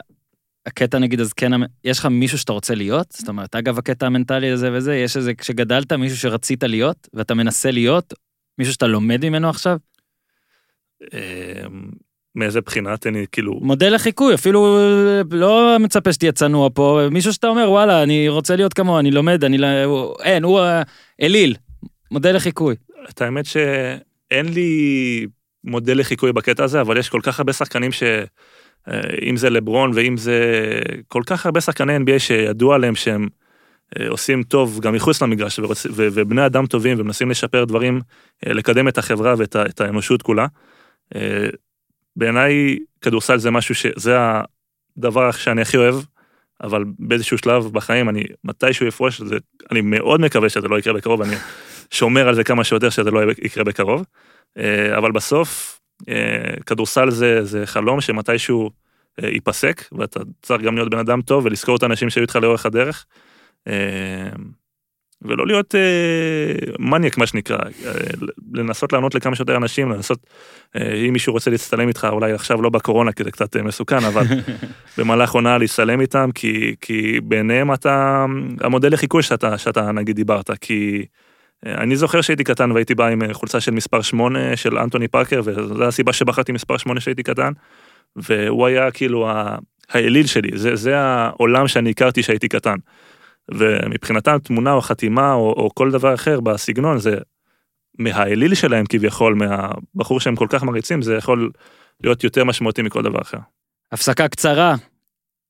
הקטע נגיד, אז כן, יש לך מישהו שאתה רוצה להיות? זאת אומרת, אגב הקטע המנטלי הזה וזה, יש איזה, כשגדלת, מישהו שרצית להיות, ואתה מנסה להיות, מישהו שאתה לומד ממנו עכשיו? אה, מאיזה בחינה? תן לי כאילו... מודל לחיקוי, אפילו לא מצפה שתהיה צנוע פה, מישהו שאתה אומר, וואלה, אני רוצה להיות כמוהו, אני לומד, אני... לא... אין, הוא אליל, מודל לחיקוי. את האמת שאין לי מודל לחיקוי בקטע הזה, אבל יש כל כך הרבה שחקנים ש... אה, אם זה לברון ואם זה כל כך הרבה שחקני NBA שידוע עליהם שהם עושים טוב גם מחוץ למגרש ורוצ... ו... ובני אדם טובים ומנסים לשפר דברים, לקדם את החברה ואת האנושות כולה. בעיניי כדורסל זה משהו שזה הדבר שאני הכי אוהב, אבל באיזשהו שלב בחיים אני מתישהו יפרוש, זה, אני מאוד מקווה שזה לא יקרה בקרוב, אני שומר על זה כמה שיותר שזה לא יקרה בקרוב, אה, אבל בסוף אה, כדורסל זה, זה חלום שמתישהו אה, ייפסק, ואתה צריך גם להיות בן אדם טוב ולזכור את האנשים שהיו איתך לאורך הדרך. ולא להיות אה, מניאק מה שנקרא, אה, לנסות לענות לכמה שיותר אנשים, לנסות, אה, אם מישהו רוצה להצטלם איתך, אולי עכשיו לא בקורונה כי זה קצת אה, מסוכן, אבל במהלך עונה להצטלם איתם, כי, כי בעיניהם אתה המודל לחיקוי שאתה, שאתה נגיד דיברת, כי אה, אני זוכר שהייתי קטן והייתי בא עם אה, חולצה של מספר 8 של אנטוני פארקר, וזו הסיבה שבחרתי מספר 8 שהייתי קטן, והוא היה כאילו האליל שלי, זה, זה העולם שאני הכרתי שהייתי קטן. ומבחינתם תמונה או חתימה או, או כל דבר אחר בסגנון זה מהאליל שלהם כביכול, מהבחור שהם כל כך מריצים, זה יכול להיות יותר משמעותי מכל דבר אחר. הפסקה קצרה,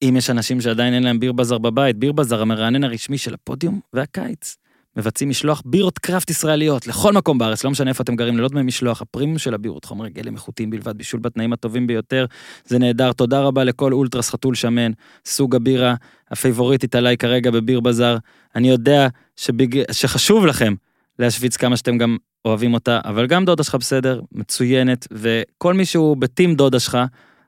אם יש אנשים שעדיין אין להם ביר בזאר בבית, ביר בזאר המרענן הרשמי של הפודיום והקיץ. מבצעים משלוח בירות קראפט ישראליות לכל מקום בארץ, לא משנה איפה אתם גרים, ללא דמי משלוח, הפרימיום של הבירות, חומרי גלם איכותיים בלבד, בישול בתנאים הטובים ביותר, זה נהדר. תודה רבה לכל אולטרס חתול שמן, סוג הבירה הפייבוריטית עליי כרגע בביר בזאר. אני יודע שביג... שחשוב לכם להשוויץ כמה שאתם גם אוהבים אותה, אבל גם דודה שלך בסדר, מצוינת, וכל מי שהוא בטים דודה שלך,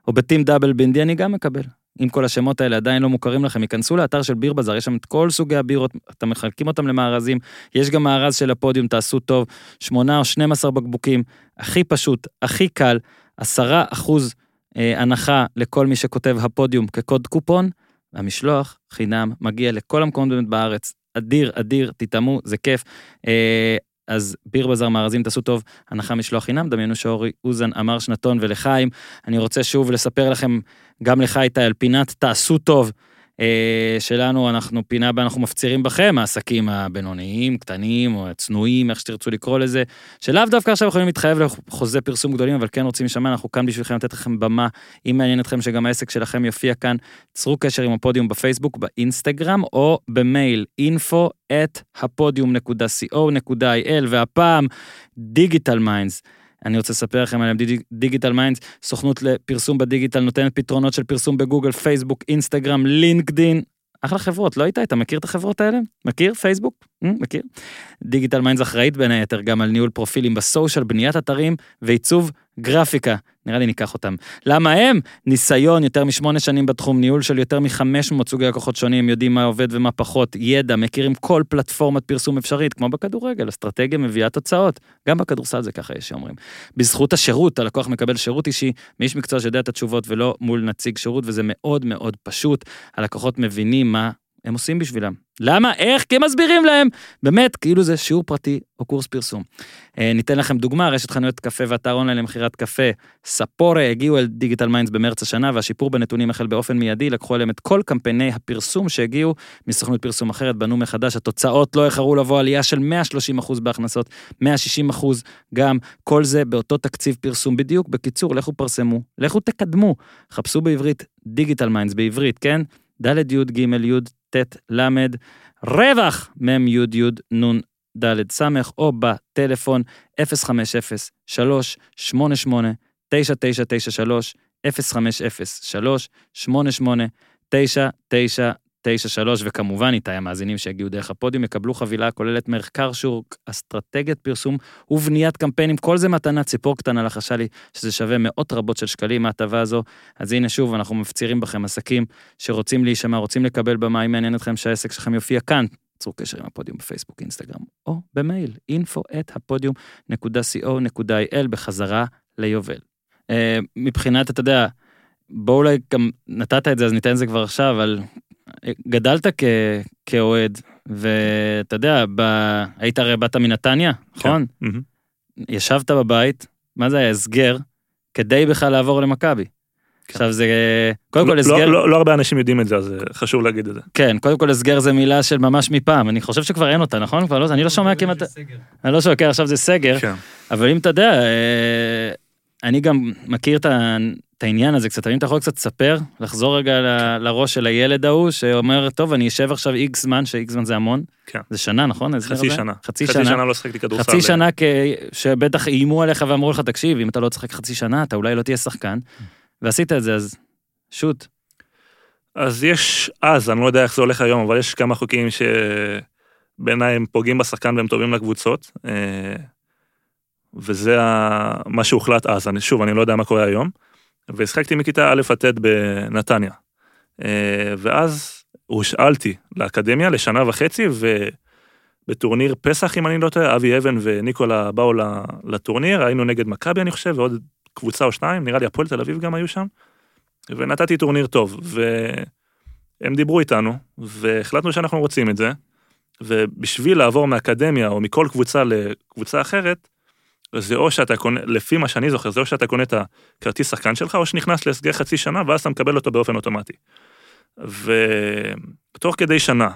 או בטים דאבל בינדי, אני גם מקבל. אם כל השמות האלה עדיין לא מוכרים לכם, ייכנסו לאתר של ביר בזאר, יש שם את כל סוגי הבירות, אתם מחלקים אותם למארזים, יש גם מארז של הפודיום, תעשו טוב, 8 או 12 בקבוקים, הכי פשוט, הכי קל, 10 אחוז אה, הנחה לכל מי שכותב הפודיום כקוד קופון, והמשלוח חינם מגיע לכל המקומות בארץ. אדיר, אדיר, תטעמו, זה כיף. אה, אז ביר בזאר מארזים תעשו טוב, הנחה משלוח חינם, דמיינו שאורי אוזן אמר שנתון ולחיים. אני רוצה שוב לספר לכם, גם לך איתי, על פינת תעשו טוב. אה, שלנו, אנחנו פינה בה אנחנו מפצירים בכם, העסקים הבינוניים, קטנים או צנועים, איך שתרצו לקרוא לזה, שלאו דווקא עכשיו יכולים להתחייב לחוזי פרסום גדולים, אבל כן רוצים לשמע, אנחנו כאן בשבילכם לתת לכם במה, אם מעניין אתכם שגם העסק שלכם יופיע כאן, צרו קשר עם הפודיום בפייסבוק, באינסטגרם או במייל info at הפודיום.co.il, והפעם דיגיטל מיינדס. אני רוצה לספר לכם עליהם, דיגיטל מיינדס, סוכנות לפרסום בדיגיטל, נותנת פתרונות של פרסום בגוגל, פייסבוק, אינסטגרם, לינקדין, אחלה חברות, לא איתי, אתה מכיר את החברות האלה? מכיר? פייסבוק? אממ, מכיר? דיגיטל מיינדס אחראית בין היתר גם על ניהול פרופילים בסושיאל, בניית אתרים ועיצוב גרפיקה. נראה לי ניקח אותם. למה הם? ניסיון, יותר משמונה שנים בתחום, ניהול של יותר מ-500 סוגי לקוחות שונים, יודעים מה עובד ומה פחות, ידע, מכירים כל פלטפורמת פרסום אפשרית, כמו בכדורגל, אסטרטגיה מביאה תוצאות. גם בכדורסל זה ככה יש שאומרים. בזכות השירות, הלקוח מקבל שירות אישי מאיש מקצוע שיודע את התשובות ולא מול נציג שירות, וזה מאוד מאוד פשוט. הלקוחות מבינים מה הם עושים בשבילם. למה? איך? כי מסבירים להם. באמת, כאילו זה שיעור פרטי או קורס פרסום. אה, ניתן לכם דוגמה, רשת חנויות קפה ואתר אונליין למכירת קפה, ספורה הגיעו אל דיגיטל מיינדס במרץ השנה, והשיפור בנתונים החל באופן מיידי, לקחו עליהם את כל קמפייני הפרסום שהגיעו מסוכנות פרסום אחרת, בנו מחדש, התוצאות לא איחרו לבוא עלייה של 130% בהכנסות, 160% גם, כל זה באותו תקציב פרסום בדיוק. בקיצור, לכו פרסמו, לכו תקדמו, חפשו בעברית דיגיטל מיינדס בעברית, כן? ד' י' ג' י' ט' ל', רווח מ' י' י' נ' ד' ס', או בטלפון 050-388-9993, 050-388-9993. 93, וכמובן איתי המאזינים שהגיעו דרך הפודיום יקבלו חבילה הכוללת מחקר שוק, אסטרטגיית פרסום ובניית קמפיינים, כל זה מתנה ציפור קטנה לחשה לי שזה שווה מאות רבות של שקלים מההטבה הזו. אז הנה שוב, אנחנו מפצירים בכם, עסקים שרוצים להישמע, רוצים לקבל במה, אם מעניין אתכם שהעסק שלכם יופיע כאן, צרו קשר עם הפודיום בפייסבוק, אינסטגרם, או במייל, info בחזרה ליובל. Uh, מבחינת, אתה יודע, בוא אולי גם נתת את זה, אז ניתן את זה כבר עכשיו, אבל גדלת כ, כאוהד, ואתה יודע, ב... היית הרי באת מנתניה, נכון? מהמם. ישבת בבית, מה זה היה, הסגר, כדי בכלל לעבור למכבי. עכשיו זה, קודם כל לא- הסגר, לא לא הרבה אנשים יודעים את זה, אז אה, חשוב להגיד את זה. כן, קודם כל הסגר זה מילה של ממש מפעם, אני חושב שכבר אין אותה, נכון? כבר לא, אני לא שומע כמעט, אני לא שומע, כן, עכשיו זה סגר, כן. אבל אם אתה יודע, אה, אני גם מכיר את ה- את העניין הזה קצת, האם אתה יכול קצת לספר, לחזור רגע ל- לראש של הילד ההוא, שאומר, טוב, אני אשב עכשיו איקס זמן, שאיקס זמן זה המון, כן. זה שנה, נכון? חצי הזה? שנה. חצי חצי שנה. שנה לא שחקתי כדורסל. חצי שנה כ... שבטח איימו עליך ואמרו לך, תקשיב, אם אתה לא תשחק חצי שנה, אתה אולי לא תהיה שחקן, ועשית את זה, אז שוט. אז יש אז, אני לא יודע איך זה הולך היום, אבל יש כמה חוקים שבעיניי הם פוגעים בשחקן והם טובים לקבוצות. וזה מה שהוחלט אז, אני, שוב, אני לא יודע מה קורה היום. והשחקתי מכיתה א' עד ט' בנתניה. אה, ואז הושאלתי לאקדמיה לשנה וחצי, ובטורניר פסח, אם אני לא טועה, אבי אבן וניקולה באו לטורניר, היינו נגד מכבי, אני חושב, ועוד קבוצה או שניים, נראה לי הפועל תל אביב גם היו שם. ונתתי טורניר טוב, והם דיברו איתנו, והחלטנו שאנחנו רוצים את זה, ובשביל לעבור מאקדמיה או מכל קבוצה לקבוצה אחרת, זה או שאתה קונה, לפי מה שאני זוכר, זה או שאתה קונה את הכרטיס שחקן שלך, או שנכנס להסגר חצי שנה, ואז אתה מקבל אותו באופן אוטומטי. ותוך כדי שנה,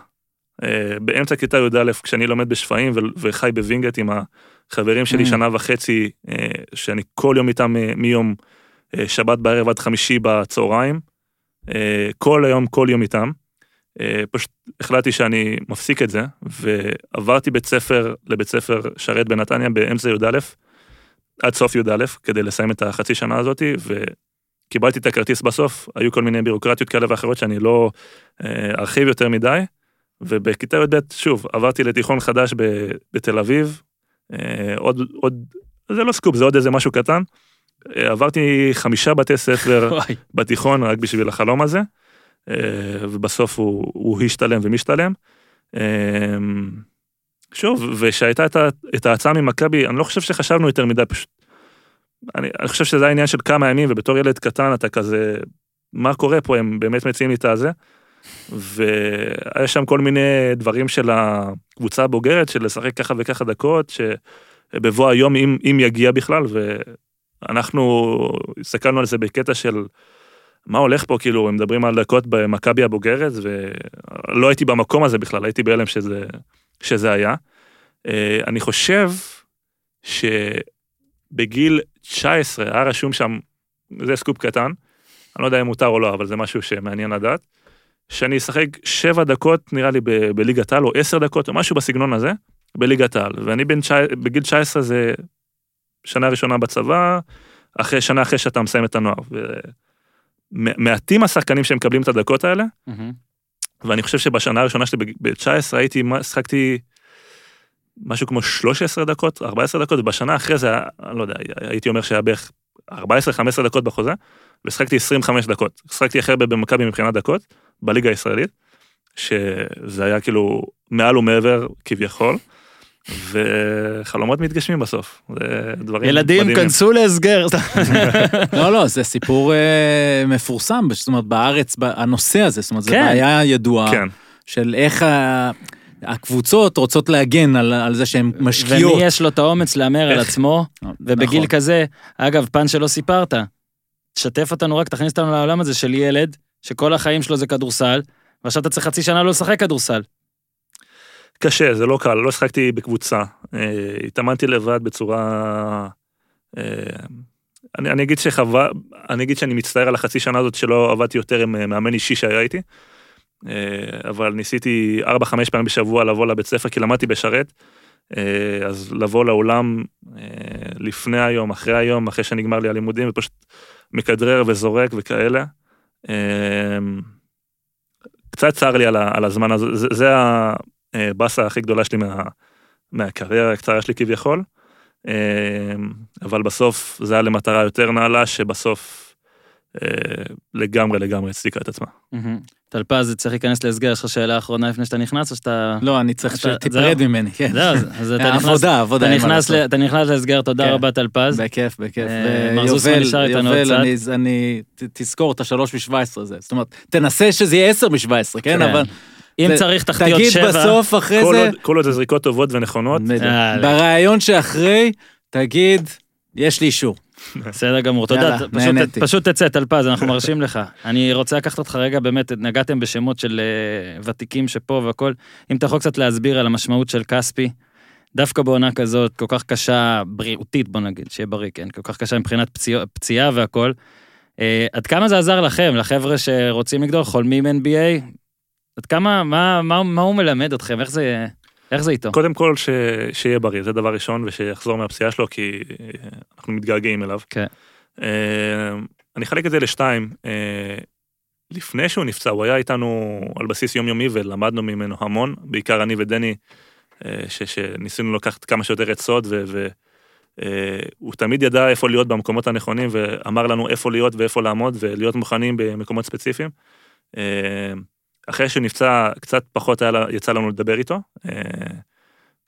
אה, באמצע כיתה י"א, כשאני לומד בשפיים וחי בווינגייט עם החברים שלי Mm. שנה וחצי, אה, שאני כל יום איתם אה, מיום שבת בערב עד חמישי בצהריים, כל היום, כל יום איתם. פשוט החלטתי שאני מפסיק את זה, ועברתי בית ספר לבית ספר שרת בנתניה באמצע י"א, עד סוף י"א, כדי לסיים את החצי שנה הזאתי, וקיבלתי את הכרטיס בסוף, היו כל מיני בירוקרטיות כאלה ואחרות שאני לא אה, ארחיב יותר מדי, ובכיתה י"ב, שוב, עברתי לתיכון חדש ב- בתל אביב, אה, עוד, עוד, זה לא סקופ, זה עוד איזה משהו קטן. אה, עברתי חמישה בתי ספר. בתיכון רק בשביל החלום הזה, אה, ובסוף הוא, הוא השתלם ומשתלם. שוב, ושהייתה את ההצעה ממכבי, אני לא חושב שחשבנו יותר מדי, פשוט... אני, אני חושב שזה העניין של כמה ימים, ובתור ילד קטן אתה כזה, מה קורה פה, הם באמת מציעים לי את הזה. והיה שם כל מיני דברים של הקבוצה הבוגרת, של לשחק ככה וככה דקות, שבבוא היום, אם, אם יגיע בכלל, ואנחנו הסתכלנו על זה בקטע של מה הולך פה, כאילו, הם מדברים על דקות במכבי הבוגרת, ולא הייתי במקום הזה בכלל, הייתי בהלם שזה, שזה היה. אה, אני חושב שבגיל 19 היה רשום שם, זה סקופ קטן, אני לא יודע אם מותר או לא, אבל זה משהו שמעניין לדעת, שאני אשחק 7 דקות, נראה לי, בליגת העל, או 10 דקות, או משהו בסגנון הזה, בליגת העל. ואני בן בגיל 19 זה שנה ראשונה בצבא, אחרי שנה אחרי שאתה מסיים את הנוער. ומעטים השחקנים שמקבלים את הדקות האלה, מהמם. ואני חושב שבשנה הראשונה שלי ב-19 הייתי, שחקתי משהו כמו 13 דקות, 14 דקות, ובשנה אחרי זה, אני לא יודע, הייתי אומר שהיה בערך 14-15 דקות בחוזה, ושחקתי 25 דקות. שחקתי הכי הרבה במכבי מבחינת דקות, בליגה הישראלית, שזה היה כאילו מעל ומעבר כביכול, וחלומות מתגשמים בסוף. זה דברים ילדים, מדהימים. כנסו להסגר. לא, לא, זה סיפור אה, מפורסם, זאת אומרת, בארץ, הנושא הזה, זאת אומרת, זו כן. בעיה ידועה כן, של איך ה- הקבוצות רוצות להגן על, על זה שהן משקיעות. ומי יש לו את האומץ להמר על? עצמו, ובגיל נכון. כזה, אגב, פן שלא סיפרת, תשתף אותנו רק, תכניס אותנו לעולם הזה של ילד, שכל החיים שלו זה כדורסל, ועכשיו אתה צריך חצי שנה לא לשחק כדורסל. קשה, זה לא קל, לא שחקתי בקבוצה. אה, התאמנתי לבד בצורה... אה, אני, אני אגיד שחווה, אני אגיד שאני מצטער על החצי שנה הזאת שלא עבדתי יותר עם אה, מאמן אישי שהיה איתי, אה, אבל ניסיתי 4-5 פעמים בשבוע לבוא לבית ספר, כי למדתי בשרת, אה, אז לבוא לאולם אה, לפני היום, אחרי היום, אחרי שנגמר לי הלימודים, ופשוט מכדרר וזורק וכאלה. אה, קצת צר לי על, ה, על הזמן הזה, זה, זה הבאסה הכי גדולה שלי מה, מהקריירה הקצרה שלי כביכול. אה, אבל בסוף זה היה למטרה יותר נעלה, שבסוף אה, לגמרי לגמרי הצדיקה את עצמה. טלפז, צריך להיכנס להסגר, יש לך שאלה אחרונה לפני שאתה נכנס, או שאתה... לא, אני צריך שתיפרד ממני, כן. זהו, אז- אתה נכנס... עבודה, עבודה, אתה נכנס להסגר, תודה כן. רבה טלפז. בכיף, בכיף. אה, מר זוסמן ויובל, נשאר איתנו עוד יובל, קצת. אני- תזכור את השלוש מ-17 הזה. זאת אומרת, תנסה שזה יהיה 10 מ-17, כן? כן. אבל אם צריך תחתיות תגיד שבע, בסוף, אחרי כל זה, עוד- כל עוד זה זריקות טובות ונכונות, יאללה. ברעיון שאחרי, תגיד, יש לי אישור. בסדר גמור, תודה, פשוט-. פשוט תצא, טלפז, אנחנו מרשים לך. אני רוצה לקחת אותך רגע, באמת, נגעתם בשמות של אה, ותיקים שפה והכל. אם אתה יכול קצת להסביר על המשמעות של כספי, דווקא בעונה כזאת, כל כך קשה, בריאותית, בוא נגיד, שיהיה בריא, כן, כל כך קשה מבחינת פציע- פציעה והכל. אה, עד כמה זה עזר לכם, לחבר'ה שרוצים לגדול, חולמים NBA? עד כמה, מה, מה, מה הוא מלמד אתכם? איך זה, איך זה איתו? קודם כל ש... שיהיה בריא, זה דבר ראשון, ושיחזור מהפציעה שלו, כי אה, אנחנו מתגעגעים אליו. כן. אה, אני אחלק את זה לשתיים. אה, לפני שהוא נפצע, הוא היה איתנו על בסיס יומיומי ולמדנו ממנו המון, בעיקר אני ודני, ש... שניסינו לקחת כמה שיותר עצות, ו... ו... אה, הוא תמיד ידע איפה להיות במקומות הנכונים, ואמר לנו איפה להיות ואיפה לעמוד, ולהיות מוכנים במקומות ספציפיים. אחרי שהוא נפצע, קצת פחות היה, יצא לנו לדבר איתו, אה,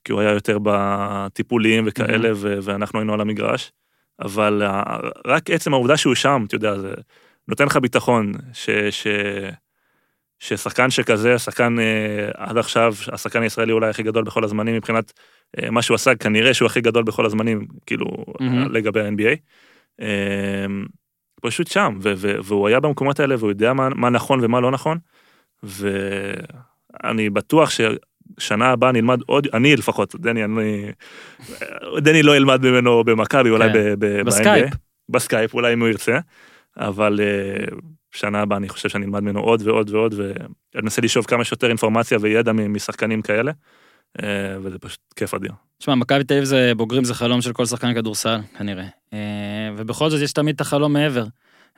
כי הוא היה יותר בטיפולים וכאלה, ו- ואנחנו היינו על המגרש. אבל רק עצם העובדה שהוא שם, אתה יודע, זה נותן לך ביטחון, ש... ש... ששחקן שכזה, שחקן אה, עד עכשיו, השחקן הישראלי אולי הכי גדול בכל הזמנים מבחינת אה, מה שהוא עשה, כנראה שהוא הכי גדול בכל הזמנים, כאילו, מהמם. לגבי ה-NBA. אה, פשוט שם, ו- ו- והוא היה במקומות האלה והוא יודע מה, מה נכון ומה לא נכון, ואני בטוח ששנה הבאה נלמד עוד, אני לפחות, דני, אני, דני לא ילמד ממנו במכבי, אולי כן. ב- בסקייפ. בסקייפ, אולי אם הוא ירצה, אבל אה, שנה הבאה אני חושב שאני אלמד ממנו עוד ועוד ועוד, ואני אנסה לשאוב כמה שיותר אינפורמציה וידע משחקנים כאלה, אה, וזה פשוט כיף אדיר. תשמע, מכבי תל אביב זה בוגרים, זה חלום של כל שחקן כדורסל, כנראה. אה, ובכל זאת יש תמיד את החלום מעבר.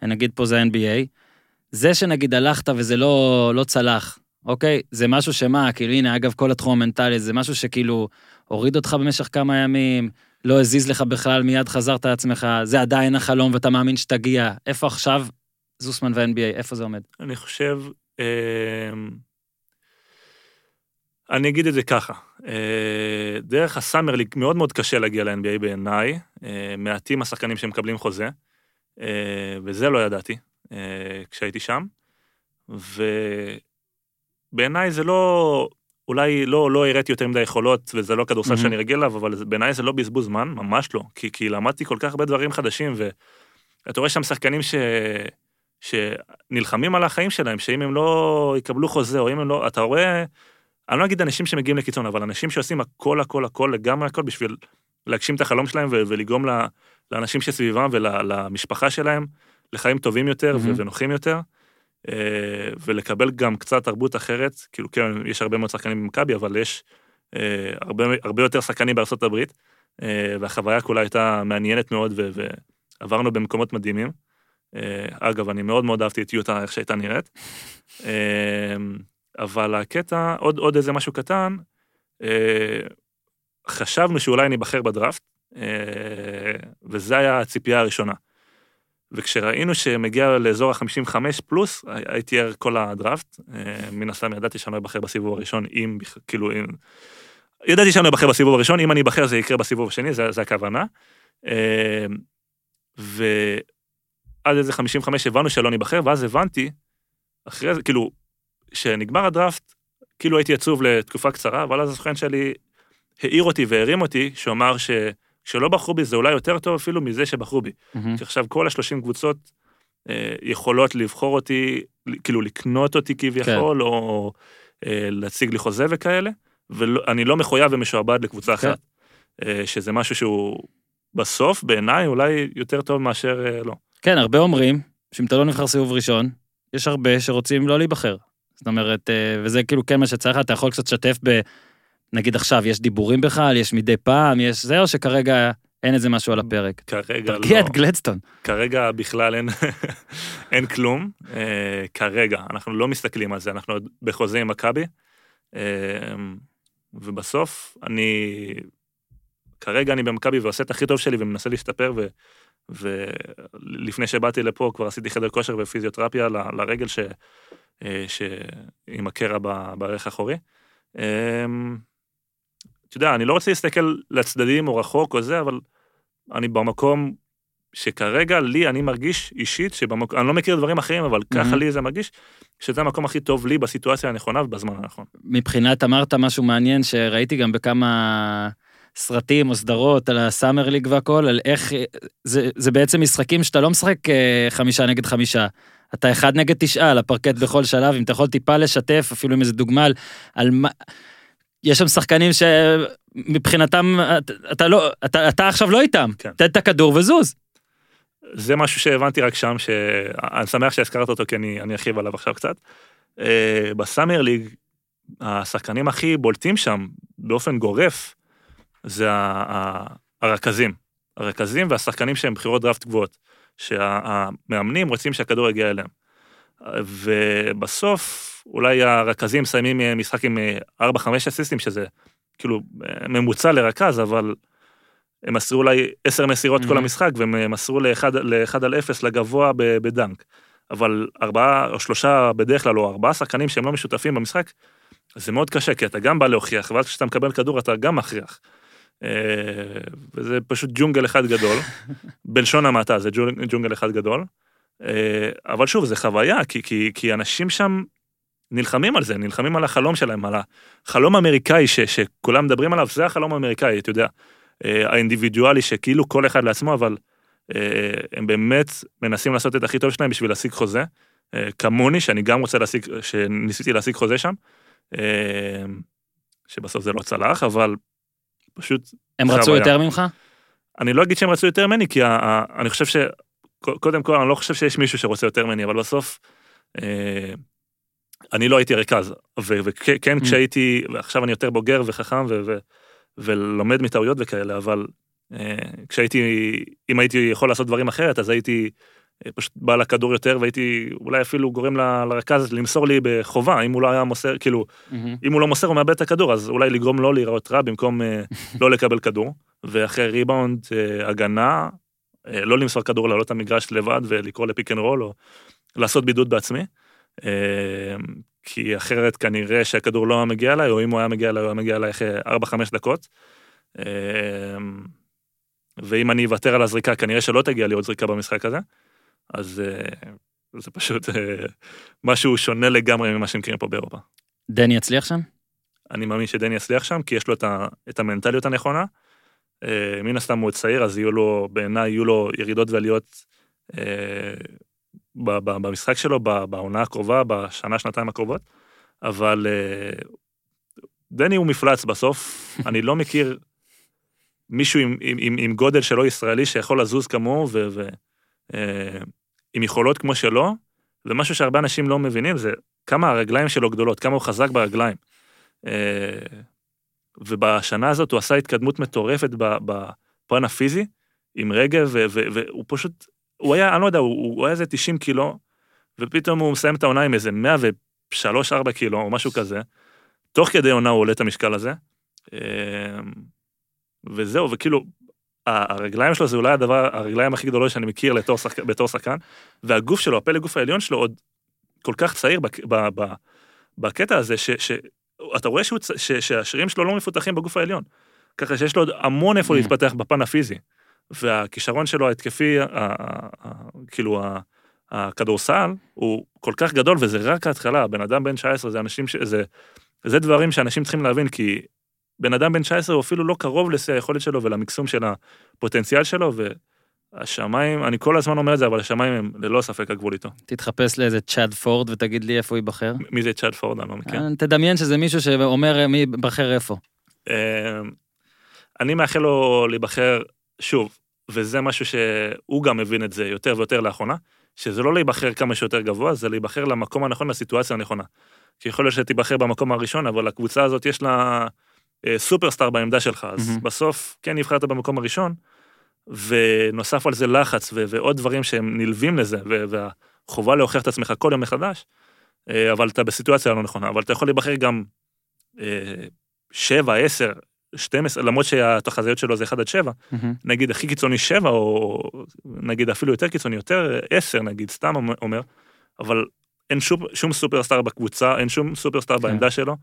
נגיד פה זה NBA. זה שנגיד הלכת וזה לא, לא צלח, אוקיי? זה משהו שמה, כאילו הנה, אגב, כל התחום המנטלי, זה משהו שכאילו הוריד אותך במשך כמה ימים, לא הזיז לך בכלל, מיד חזרת לעצמך, זה עדיין החלום ואתה מאמין שתגיע. איפה עכשיו זוסמן ו-NBA, איפה זה עומד? אני חושב, אה, אני אגיד את זה ככה, אה, דרך הסאמר ליג מאוד מאוד קשה להגיע ל-NBA בעיניי, אה, מעטים השחקנים שמקבלים חוזה, אה, וזה לא ידעתי כשהייתי שם, ובעיניי זה לא, אולי לא, לא הראיתי יותר מדי יכולות, וזה לא כדורסל מהמם. שאני רגיל אליו, אבל בעיניי זה לא בזבוז זמן, ממש לא, כי, כי למדתי כל כך הרבה דברים חדשים, ואתה רואה שם שחקנים ש... שנלחמים על החיים שלהם, שאם הם לא יקבלו חוזה, או אם הם לא, אתה רואה, אני לא אגיד אנשים שמגיעים לקיצון, אבל אנשים שעושים הכל, הכל, הכל, לגמרי הכל, בשביל להגשים את החלום שלהם ולגרום לאנשים שסביבם ולמשפחה שלהם לחיים טובים יותר מהמם. ונוחים יותר, אה, ולקבל גם קצת תרבות אחרת, כאילו כן, יש הרבה מאוד שחקנים במכבי, אבל יש אה, הרבה, הרבה יותר שחקנים בארצות הברית, אה, והחוויה כולה הייתה מעניינת מאוד, ו- ועברנו במקומות מדהימים. אגב, אני מאוד מאוד אהבתי את יוטה, איך שהייתה נראית. אבל הקטע, עוד, עוד איזה משהו קטן, חשבנו שאולי ניבחר בדראפט, וזה היה הציפייה הראשונה. וכשראינו שמגיע לאזור ה-55 פלוס, הייתי ער כל הדראפט, אה, מן הסתם ידעתי שאני לא אבחר בסיבוב הראשון, אם, כאילו, אם... ידעתי שאני לא אבחר בסיבוב הראשון, אם אני אבחר זה יקרה בסיבוב השני, זה, זה הכוונה. אה, ועד איזה 55 הבנו שלא ניבחר, ואז הבנתי, אחרי זה, כאילו, שנגמר הדראפט, כאילו הייתי עצוב לתקופה קצרה, אבל אז הסוכן שלי העיר אותי והרים אותי, שהוא אמר ש... שלא בחרו בי זה אולי יותר טוב אפילו מזה שבחרו בי. מהמם. כי עכשיו כל השלושים קבוצות אה, יכולות לבחור אותי, כאילו לקנות אותי כביכול, כן. או אה, להציג לי חוזה וכאלה, ואני לא מחויב ומשועבד לקבוצה כן. אחת. אה, שזה משהו שהוא בסוף, בעיניי, אולי יותר טוב מאשר אה, לא. כן, הרבה אומרים שאם אתה לא נבחר סיבוב ראשון, יש הרבה שרוצים לא להיבחר. זאת אומרת, אה, וזה כאילו כן מה שצריך, אתה יכול קצת לשתף ב... נגיד עכשיו, יש דיבורים בכלל, יש מדי פעם, יש זה, או שכרגע אין איזה משהו על הפרק? כרגע לא. תרגיע את גלדסטון. כרגע בכלל אין, אין כלום. אה, כרגע, אנחנו לא מסתכלים על זה, אנחנו עוד בחוזה עם מכבי. אה, ובסוף, אני... כרגע אני במכבי ועושה את הכי טוב שלי ומנסה להשתפר, ו, ולפני שבאתי לפה כבר עשיתי חדר כושר ופיזיותרפיה ל- לרגל ש... אה, שעם הקרע ב- בערך האחורי. אתה יודע, אני לא רוצה להסתכל לצדדים או רחוק או זה, אבל אני במקום שכרגע לי, אני מרגיש אישית, שבמקום, אני לא מכיר דברים אחרים, אבל ככה מהמם. לי זה מרגיש, שזה המקום הכי טוב לי בסיטואציה הנכונה ובזמן הנכון. מבחינת אמרת משהו מעניין שראיתי גם בכמה סרטים או סדרות על הסאמר ליג והכל, על איך, זה, זה בעצם משחקים שאתה לא משחק אה, חמישה נגד חמישה. אתה אחד נגד תשעה על הפרקט בכל שלב, אם אתה יכול טיפה לשתף, אפילו עם איזה דוגמה על, על מה... יש שם שחקנים שמבחינתם, אתה, לא, אתה, אתה עכשיו לא איתם, כן. תן את הכדור וזוז. זה משהו שהבנתי רק שם, שאני שמח שהזכרת אותו, כי אני, אני ארחיב עליו עכשיו קצת. אה, בסאמר ליג, השחקנים הכי בולטים שם, באופן גורף, זה הרכזים. הרכזים והשחקנים שהם בחירות דראפט גבוהות, שהמאמנים רוצים שהכדור יגיע אליהם. ובסוף, אולי הרכזים מסיימים אה, משחק עם 4-5 אסיסטים, שזה כאילו אה, ממוצע לרכז, אבל הם מסרו אולי 10 מסירות כל Mhm. המשחק, והם אה, מסרו לאחד, לאחד על אפס לגבוה ב- בדנק. אבל ארבעה או שלושה בדרך כלל, או ארבעה שחקנים שהם לא משותפים במשחק, זה מאוד קשה, כי אתה גם בא להוכיח, ואז כשאתה מקבל כדור אתה גם מכריח. אה, וזה פשוט ג'ונגל אחד גדול, בלשון המעטה זה ג'ונ- ג'ונגל אחד גדול. אה, אבל שוב, זה חוויה, כי, כי, כי אנשים שם נלחמים על זה, נלחמים על החלום שלהם, על החלום האמריקאי ש, שכולם מדברים עליו, זה החלום האמריקאי, אתה יודע, אה, האינדיבידואלי שכאילו כל אחד לעצמו, אבל אה, הם באמת מנסים לעשות את הכי טוב שלהם בשביל להשיג חוזה, אה, כמוני, שאני גם רוצה להשיג, שניסיתי להשיג חוזה שם, שבסוף זה לא צלח, אבל פשוט הם רצו. יותר ממך? אני לא אגיד שהם רצו יותר ממני, כי אני חושב ש... קודם כל, אני לא חושב שיש מישהו שרוצה יותר ממני, אבל בסוף, אני לא הייתי רכז. וכן, Mm. כשהייתי, ועכשיו אני יותר בוגר וחכם ו- ו- ולומד מטעויות וכאלה, אבל אה, כשהייתי, אם הייתי יכול לעשות דברים אחרת, אז הייתי אה, פשוט בא לכדור יותר, והייתי אולי אפילו גורם ל- לרכז למסור לי בחובה, אם הוא לא היה מוסר, כאילו, אם הוא לא מוסר הוא מאבד את הכדור, אז אולי לגרום לו להיראות רע במקום אה, לא לקבל כדור. ואחרי ריבאונד, אה, הגנה, אה, לא למסור כדור, לעלות למגרש לבד ולקרוא ל pick and roll, או לעשות בידוד בעצמי. אה, כי אחרת כנראה שהכדור לא היה מגיע אליי, או אם הוא היה מגיע אליי, הוא היה מגיע אליי אחרי 4-5 דקות. אה, ואם אני אוותר על הזריקה, כנראה שלא תגיע לי עוד זריקה במשחק הזה. אז אה, זה פשוט אה, משהו שונה לגמרי ממה שמכירים פה באירופה. דני יצליח שם? אני מאמין שדני יצליח שם, כי יש לו את, ה, את המנטליות הנכונה. אה, מן הסתם הוא צעיר, אז יהיו לו, בעיניי יהיו לו ירידות ועליות במשחק שלו, בעונה הקרובה, בשנה, שנתיים הקרובות, אבל אה, דני הוא מפלץ בסוף, אני לא מכיר מישהו עם, עם, עם, עם גודל שלו ישראלי שיכול לזוז כמוהו, ועם אה, יכולות כמו שלו, ומשהו שהרבה אנשים לא מבינים זה כמה הרגליים שלו גדולות, כמה הוא חזק ברגליים. אה, ובשנה הזאת הוא עשה התקדמות מטורפת בפן הפיזי, עם רגב, והוא פשוט, הוא היה, אני לא יודע, הוא, הוא היה איזה 90 קילו, ופתאום הוא מסיים את העונה עם איזה 103-4 קילו, או משהו כזה. תוך כדי עונה הוא עולה את המשקל הזה. אה, וזהו, וכאילו, הרגליים שלו זה אולי הדבר, הרגליים הכי גדולות שאני מכיר לתור שחק, בתור שחקן, והגוף שלו, הפלג גוף העליון שלו עוד כל כך צעיר בק- ב- ב- בקטע הזה, ש, ש, אתה רואה שהוא, צ- ש, שהשרירים שלו לא מפותחים בגוף העליון. ככה שיש לו עוד המון איפה Mm. להתפתח בפן הפיזי. והכישרון שלו ההתקפי, כאילו הכדורסל, הוא כל כך גדול, וזה רק ההתחלה, בן אדם בן 19 זה אנשים, ש... זה, זה דברים שאנשים צריכים להבין, כי בן אדם בן 19 הוא אפילו לא קרוב לשיא היכולת שלו ולמקסום של הפוטנציאל שלו, והשמיים, אני כל הזמן אומר את זה, אבל השמיים הם ללא ספק הגבול איתו. תתחפש לאיזה צ'אד פורד ותגיד לי איפה הוא ייבחר. מי זה צ'אד פורד? אני לא מכיר. אה, תדמיין שזה מישהו שאומר מי ייבחר איפה. אה, אני מאחל לו להיבחר שוב, וזה משהו שהוא גם מבין את זה יותר ויותר לאחרונה, שזה לא להיבחר כמה שיותר גבוה, זה להיבחר למקום הנכון, לסיטואציה הנכונה. כי יכול להיות שתיבחר במקום הראשון, אבל לקבוצה הזאת יש לה אה, סופרסטאר בעמדה שלך, אז מהמם. בסוף כן נבחרת במקום הראשון, ונוסף על זה לחץ ו- ועוד דברים שהם נלווים לזה, והחובה להוכיח את עצמך כל יום מחדש, אה, אבל אתה בסיטואציה לא נכונה, אבל אתה יכול להיבחר גם אה, שבע, עשר, 12, למרות שהתחזיות שלו זה 1 עד 7, מהמם. נגיד הכי קיצוני 7, או נגיד אפילו יותר קיצוני, יותר 10 נגיד, סתם אומר, אבל אין שום, שום סופרסטאר בקבוצה, אין שום סופרסטאר כן. בעמדה שלו.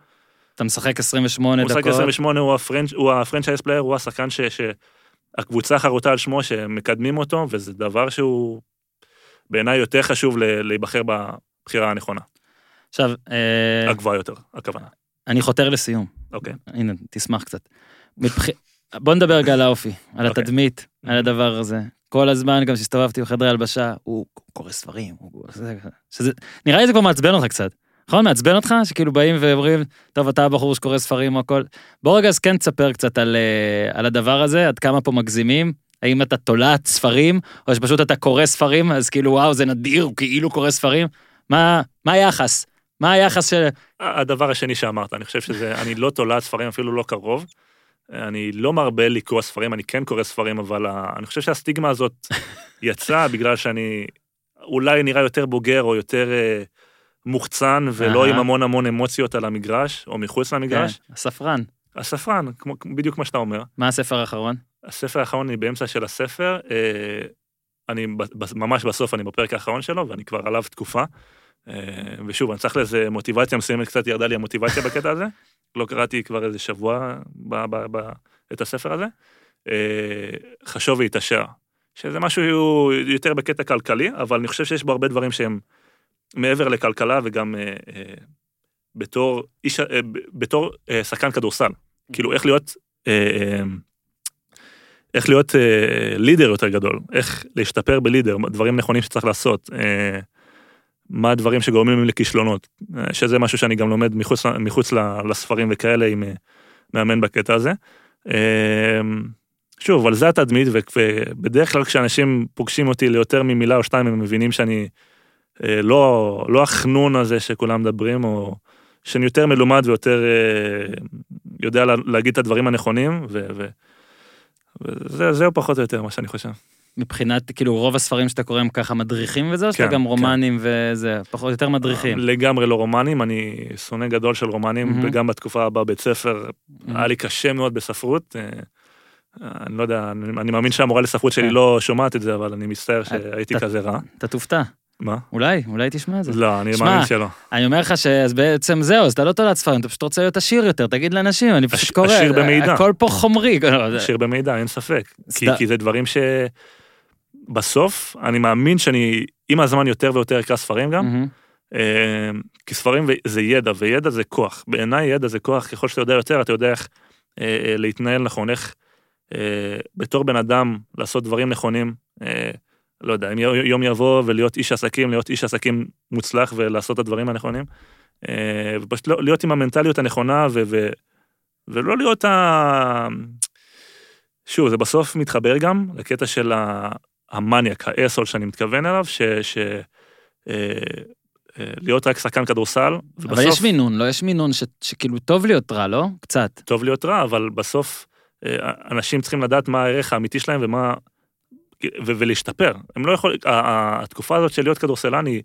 אתה משחק 28 הוא משחק דקות. 28, הוא, ה franch, הוא ה franchise player, הוא השחקן ש, שהקבוצה חרוטה על שמו, שמקדמים אותו, וזה דבר שהוא בעיניי יותר חשוב להיבחר בבחירה הנכונה, עכשיו, אה, הגבוהה יותר, הכוונה. אני חותר לסיום. אוקיי. הנה, תשמח קצת. מבח... בוא נדבר רגע על האופי, על אוקיי. התדמית, על הדבר הזה. כל הזמן, גם כשהסתובבתי בחדרי הלבשה, הוא קורא ספרים, הוא... זה... שזה... נראה לי זה כבר מעצבן אותך קצת. נכון? מעצבן אותך? שכאילו באים ואומרים, טוב, אתה הבחור שקורא ספרים או הכל. בוא רגע אז כן תספר קצת על, אה, על הדבר הזה, עד כמה פה מגזימים. האם אתה תולעת ספרים, או שפשוט אתה קורא ספרים, אז כאילו, וואו, זה נדיר, הוא כאילו קורא ספרים? מה, מה היחס? מה היחס של... הדבר השני שאמרת, אני חושב שזה, אני לא תולעת ספרים, אפילו לא קרוב. אני לא מרבה לקרוא ספרים, אני כן קורא ספרים, אבל ה- אני חושב שהסטיגמה הזאת יצאה בגלל שאני אולי נראה יותר בוגר או יותר אה, מוחצן, ולא. עם המון המון אמוציות על המגרש, או מחוץ למגרש. כן, הספרן. הספרן, כמו, בדיוק מה שאתה אומר. מה הספר האחרון? הספר האחרון, אני באמצע של הספר, אה, אני ממש בסוף, אני בפרק האחרון שלו, ואני כבר עליו תקופה. אה, ושוב, אני צריך לאיזה מוטיבציה מסוימת, קצת ירדה לי המוטיבציה בקטע הזה. לא קראתי כבר איזה שבוע ב- ב- ב- את הספר הזה. אה, חשוב והתעשר, שזה משהו יותר בקטע כלכלי, אבל אני חושב שיש בו הרבה דברים שהם מעבר לכלכלה וגם אה, בתור איש, בתור שחקן כדורסל. כאילו, איך להיות... איך להיות אה, לידר יותר גדול, איך להשתפר בלידר, דברים נכונים שצריך לעשות, אה, מה הדברים שגורמים לכישלונות, שזה משהו שאני גם לומד מחוץ, מחוץ לספרים וכאלה עם אה, מאמן בקטע הזה. אה, שוב, אבל זה התדמית, ובדרך כלל כשאנשים פוגשים אותי ליותר ממילה או שתיים, הם מבינים שאני אה, לא, לא החנון הזה שכולם מדברים, או שאני יותר מלומד ויותר אה, יודע לה- להגיד את הדברים הנכונים, ו... ו- וזה, זהו פחות או יותר מה שאני חושב. מבחינת, כאילו, רוב הספרים שאתה קורא הם ככה מדריכים וזה, או שאתה כן, גם כן. רומנים וזה, פחות יותר מדריכים. לגמרי לא רומנים, אני שונא גדול של רומנים, מהמם. וגם בתקופה הבאה בית ספר, היה לי קשה מאוד בספרות. אה, אני לא יודע, אני אני מאמין שהמורה לספרות שלי כן. לא שומעת את זה, אבל אני מצטער שהייתי אתה- כזה רע. אתה תופתע. מה? אולי, אולי תשמע את זה. לא, אני שמע, מאמין שלא. אני אומר לך שאז בעצם זהו, אז אתה לא תולעת ספרים, אתה פשוט רוצה להיות עשיר יותר, תגיד לאנשים, אני פשוט עש- קורא, עשיר במידע. הכל פה חומרי. לא, שיר במידע, אין ספק. כי. כי זה דברים שבסוף, אני מאמין שאני עם הזמן יותר ויותר אקרא ספרים גם. אה, כי ספרים זה ידע, וידע זה כוח. בעיניי ידע זה כוח, ככל שאתה יודע יותר, אתה יודע איך אה, אה, להתנהל נכון, איך אה, בתור בן אדם לעשות דברים נכונים. לא יודע, אם יום יבוא ולהיות איש עסקים, להיות איש עסקים מוצלח ולעשות את הדברים הנכונים. ופשוט לא- להיות עם המנטליות הנכונה ו, ו, ולא להיות ה... שוב, זה בסוף מתחבר גם לקטע של ה- המניאק, האסול שאני מתכוון אליו, ש... ש אה, אה, להיות רק שחקן כדורסל, ובסוף... אבל יש מינון, לא יש מינון ש- שכאילו טוב להיות רע, לא? קצת. טוב להיות רע, אבל בסוף אה, אנשים צריכים לדעת מה הערך האמיתי שלהם ומה... ו- ולהשתפר. הם לא יכולים... התקופה הזאת של להיות כדורסלן היא,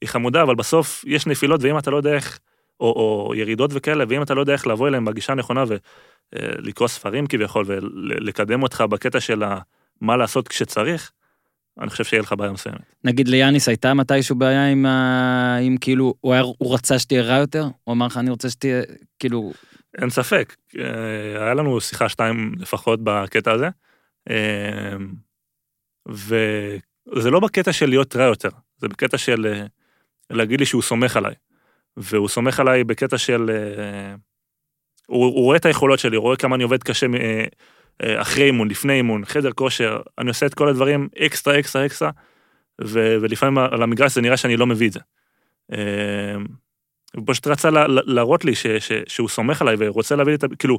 היא חמודה, אבל בסוף יש נפילות, ואם אתה לא יודע איך... או, או ירידות וכאלה, ואם אתה לא יודע איך לבוא אליהם בגישה הנכונה ולקרוא ספרים כביכול, ולקדם אותך בקטע של ה- מה לעשות כשצריך, אני חושב שיהיה לך בעיה מסוימת. נגיד ליאניס הייתה מתישהו בעיה עם ה... עם כאילו, הוא, היה, הוא רצה שתהיה רע יותר? הוא אמר לך, אני רוצה שתהיה, כאילו... אין ספק, אה, היה לנו שיחה שתיים לפחות בקטע הזה, אה, וזה לא בקטע של להיות רע יותר, זה בקטע של אה, להגיד לי שהוא סומך עליי, והוא סומך עליי בקטע של... הוא, הוא רואה את היכולות שלי, הוא רואה כמה אני עובד קשה אחרי אימון, לפני אימון, חדר כושר, אני עושה את כל הדברים אקסטרה, אקסטרה, אקסטרה, ו, ולפעמים על המגרש זה נראה שאני לא מביא את זה. אה, הוא פשוט רצה לה, לה- להראות לי ש, ש, שהוא סומך עליי ורוצה להביא לי את ה... כאילו,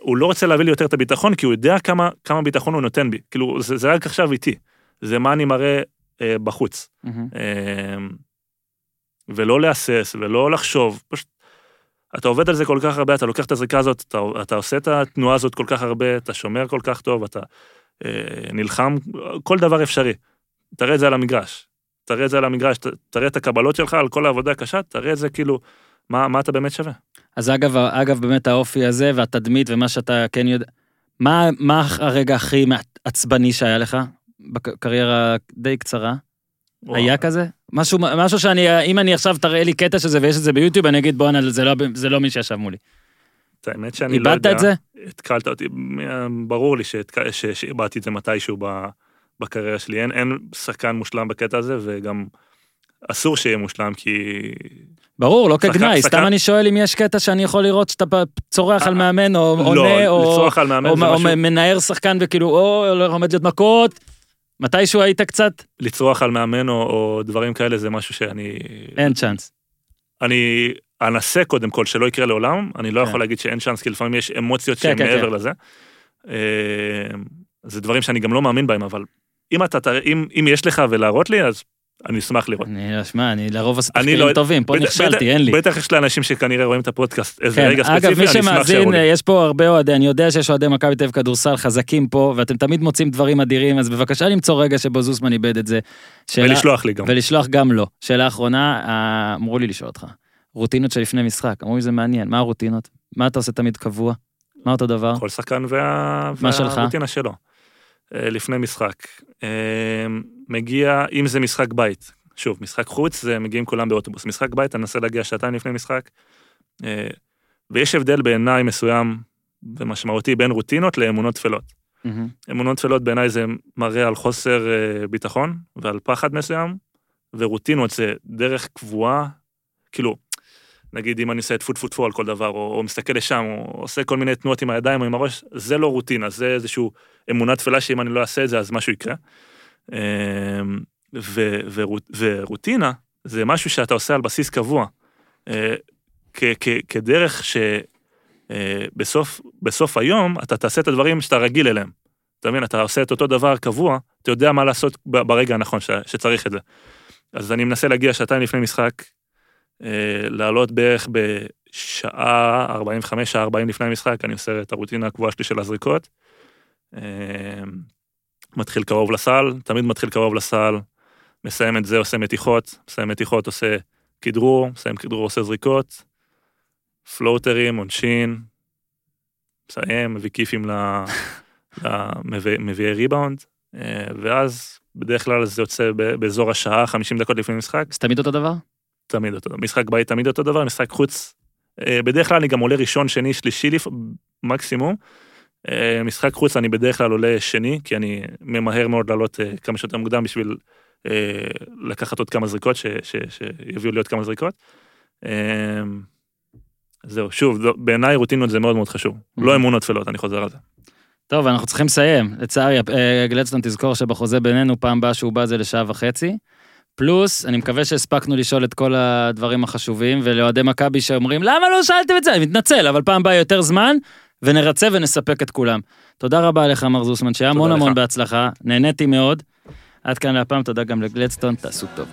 הוא לא רוצה להביא לי יותר את הביטחון, כי הוא יודע כמה, כמה ביטחון הוא נותן בי. כאילו, זה, זה רק עכשיו איתי. זה מה אני מראה אה, בחוץ. מהמם. אה, ולא להסס ולא לחשוב, פשוט... אתה עובד על זה כל כך הרבה, אתה לוקח את הזריקה הזאת, אתה, אתה עושה את התנועה הזאת כל כך הרבה, אתה שומר כל כך טוב, אתה אה, נלחם, כל דבר אפשרי. תראה את זה על המגרש. תראה את זה על המגרש, ת, תראה את הקבלות שלך על כל העבודה הקשה, תראה את זה כאילו, מה, מה אתה באמת שווה. אז אגב, אגב, באמת האופי הזה והתדמית ומה שאתה כן יודע, מה, מה הרגע הכי עצבני שהיה לך בקריירה די קצרה? וואו. היה כזה? משהו, משהו שאני, אם אני עכשיו תראה לי קטע של זה ויש את זה ביוטיוב, אני אגיד בואנה, זה לא, זה לא מי שישב מולי. את האמת שאני לא יודע. איבדת את זה? התקלת אותי, ברור לי שהתק- שאיבדתי את זה מתישהו בקריירה שלי. אין, אין שחקן מושלם בקטע הזה, וגם אסור שיהיה מושלם, כי... ברור, לא כגנאי, סתם אני שואל אם יש קטע שאני יכול לראות שאתה צורח על מאמן, או לא, עונה, או או או משהו... מנער שחקן וכאילו, או עומד להיות מכות. מתישהו היית קצת? לצרוח על מאמן או, או דברים כאלה זה משהו שאני... אין צ'אנס. אני אנסה קודם כל שלא יקרה לעולם, אני לא כן. יכול להגיד שאין צ'אנס, כי לפעמים יש אמוציות כן, שהן כן, מעבר כן. לזה. אה, זה דברים שאני גם לא מאמין בהם, אבל אם אתה, אם, אם יש לך ולהראות לי, אז אני אשמח לראות. אני, שמע, אני לרוב עושה אני תחקירים לא- טובים, פה בטח- נכשלתי, בטח- אין לי. בטח יש לאנשים שכנראה רואים את הפודקאסט איזה כן, רגע אגב, ספציפי, מי אני אשמח שמאזין, לי. יש פה הרבה אוהדי, אני יודע שיש אוהדי מכבי תל אביב כדורסל חזקים פה, ואתם תמיד מוצאים דברים אדירים, אז בבקשה למצוא רגע שבו זוסמן איבד את זה. שאלה- ולשלוח לי גם. ולשלוח גם לו. שאלה אחרונה, אה, אמרו לי לשאול אותך. רוטינות של לפני משחק, אמרו לי זה מעניין, מה הרוטינות? מה אתה עושה תמיד קבוע? מה אותו דבר? כל שחקן וה... והרוטינה שלו. אה, לפני משחק. מגיע, אם זה משחק בית, שוב, משחק חוץ, זה מגיעים כולם באוטובוס. משחק בית, אני מנסה להגיע שעתיים לפני משחק. אה, ויש הבדל בעיניי מסוים ומשמעותי בין רוטינות לאמונות טפלות. מהמם. אמונות טפלות בעיניי זה מראה על חוסר אה, ביטחון ועל פחד מסוים, ורוטינות זה דרך קבועה, כאילו, נגיד אם אני עושה טפו טפו טפו על כל דבר, או, או מסתכל לשם, או עושה כל מיני תנועות עם הידיים או עם הראש, זה לא רוטינה, זה איזשהו אמונה תפלה שאם אני לא אעשה את זה אז משהו יקרה. אה, ו, ורות, ורוטינה זה משהו שאתה עושה על בסיס קבוע, אה, כ, כ, כדרך שבסוף בסוף היום אתה תעשה את הדברים שאתה רגיל אליהם. אתה מבין, אתה עושה את אותו דבר קבוע, אתה יודע מה לעשות ברגע הנכון ש, שצריך את זה. אז אני מנסה להגיע שעתיים לפני משחק, אה, לעלות בערך בשעה 45, שעה 40 לפני המשחק, אני עושה את הרוטינה הקבועה שלי של הזריקות. מתחיל קרוב לסל, תמיד מתחיל קרוב לסל, מסיים את זה, עושה מתיחות, מסיים מתיחות, עושה כדרור, מסיים כדרור, עושה זריקות, פלוטרים, עונשין, מסיים, מביא כיפים ל- למביא- מביאי ריבאונד, אה, ואז בדרך כלל זה יוצא באזור השעה, 50 דקות לפני משחק, זה תמיד אותו דבר? תמיד אותו דבר. משחק בית תמיד אותו דבר, משחק חוץ. אה, בדרך כלל אני גם עולה ראשון, שני, שלישי מקסימום. אה, משחק חוץ אני בדרך כלל עולה שני, כי אני ממהר מאוד לעלות אה, כמה שיותר מוקדם בשביל אה, לקחת עוד כמה זריקות, ש- ש- שיביאו לי עוד כמה זריקות. אה, זהו, שוב, בעיניי רוטינות זה מאוד מאוד חשוב. לא אמונות טפלות, אני חוזר על זה. טוב, אנחנו צריכים לסיים. לצערי, גלדסטון תזכור שבחוזה בינינו, פעם באה שהוא בא זה לשעה וחצי. פלוס, אני מקווה שהספקנו לשאול את כל הדברים החשובים, ולאוהדי מכבי שאומרים, למה לא שאלתם את זה? אני מתנצל, אבל פעם באה יותר זמן, ונרצה ונספק את כולם. תודה רבה לך, מר זוסמן, שהיה המון המון בהצלחה, נהניתי מאוד. עד כאן להפעם, תודה גם לגלדסטון, תעשו טוב.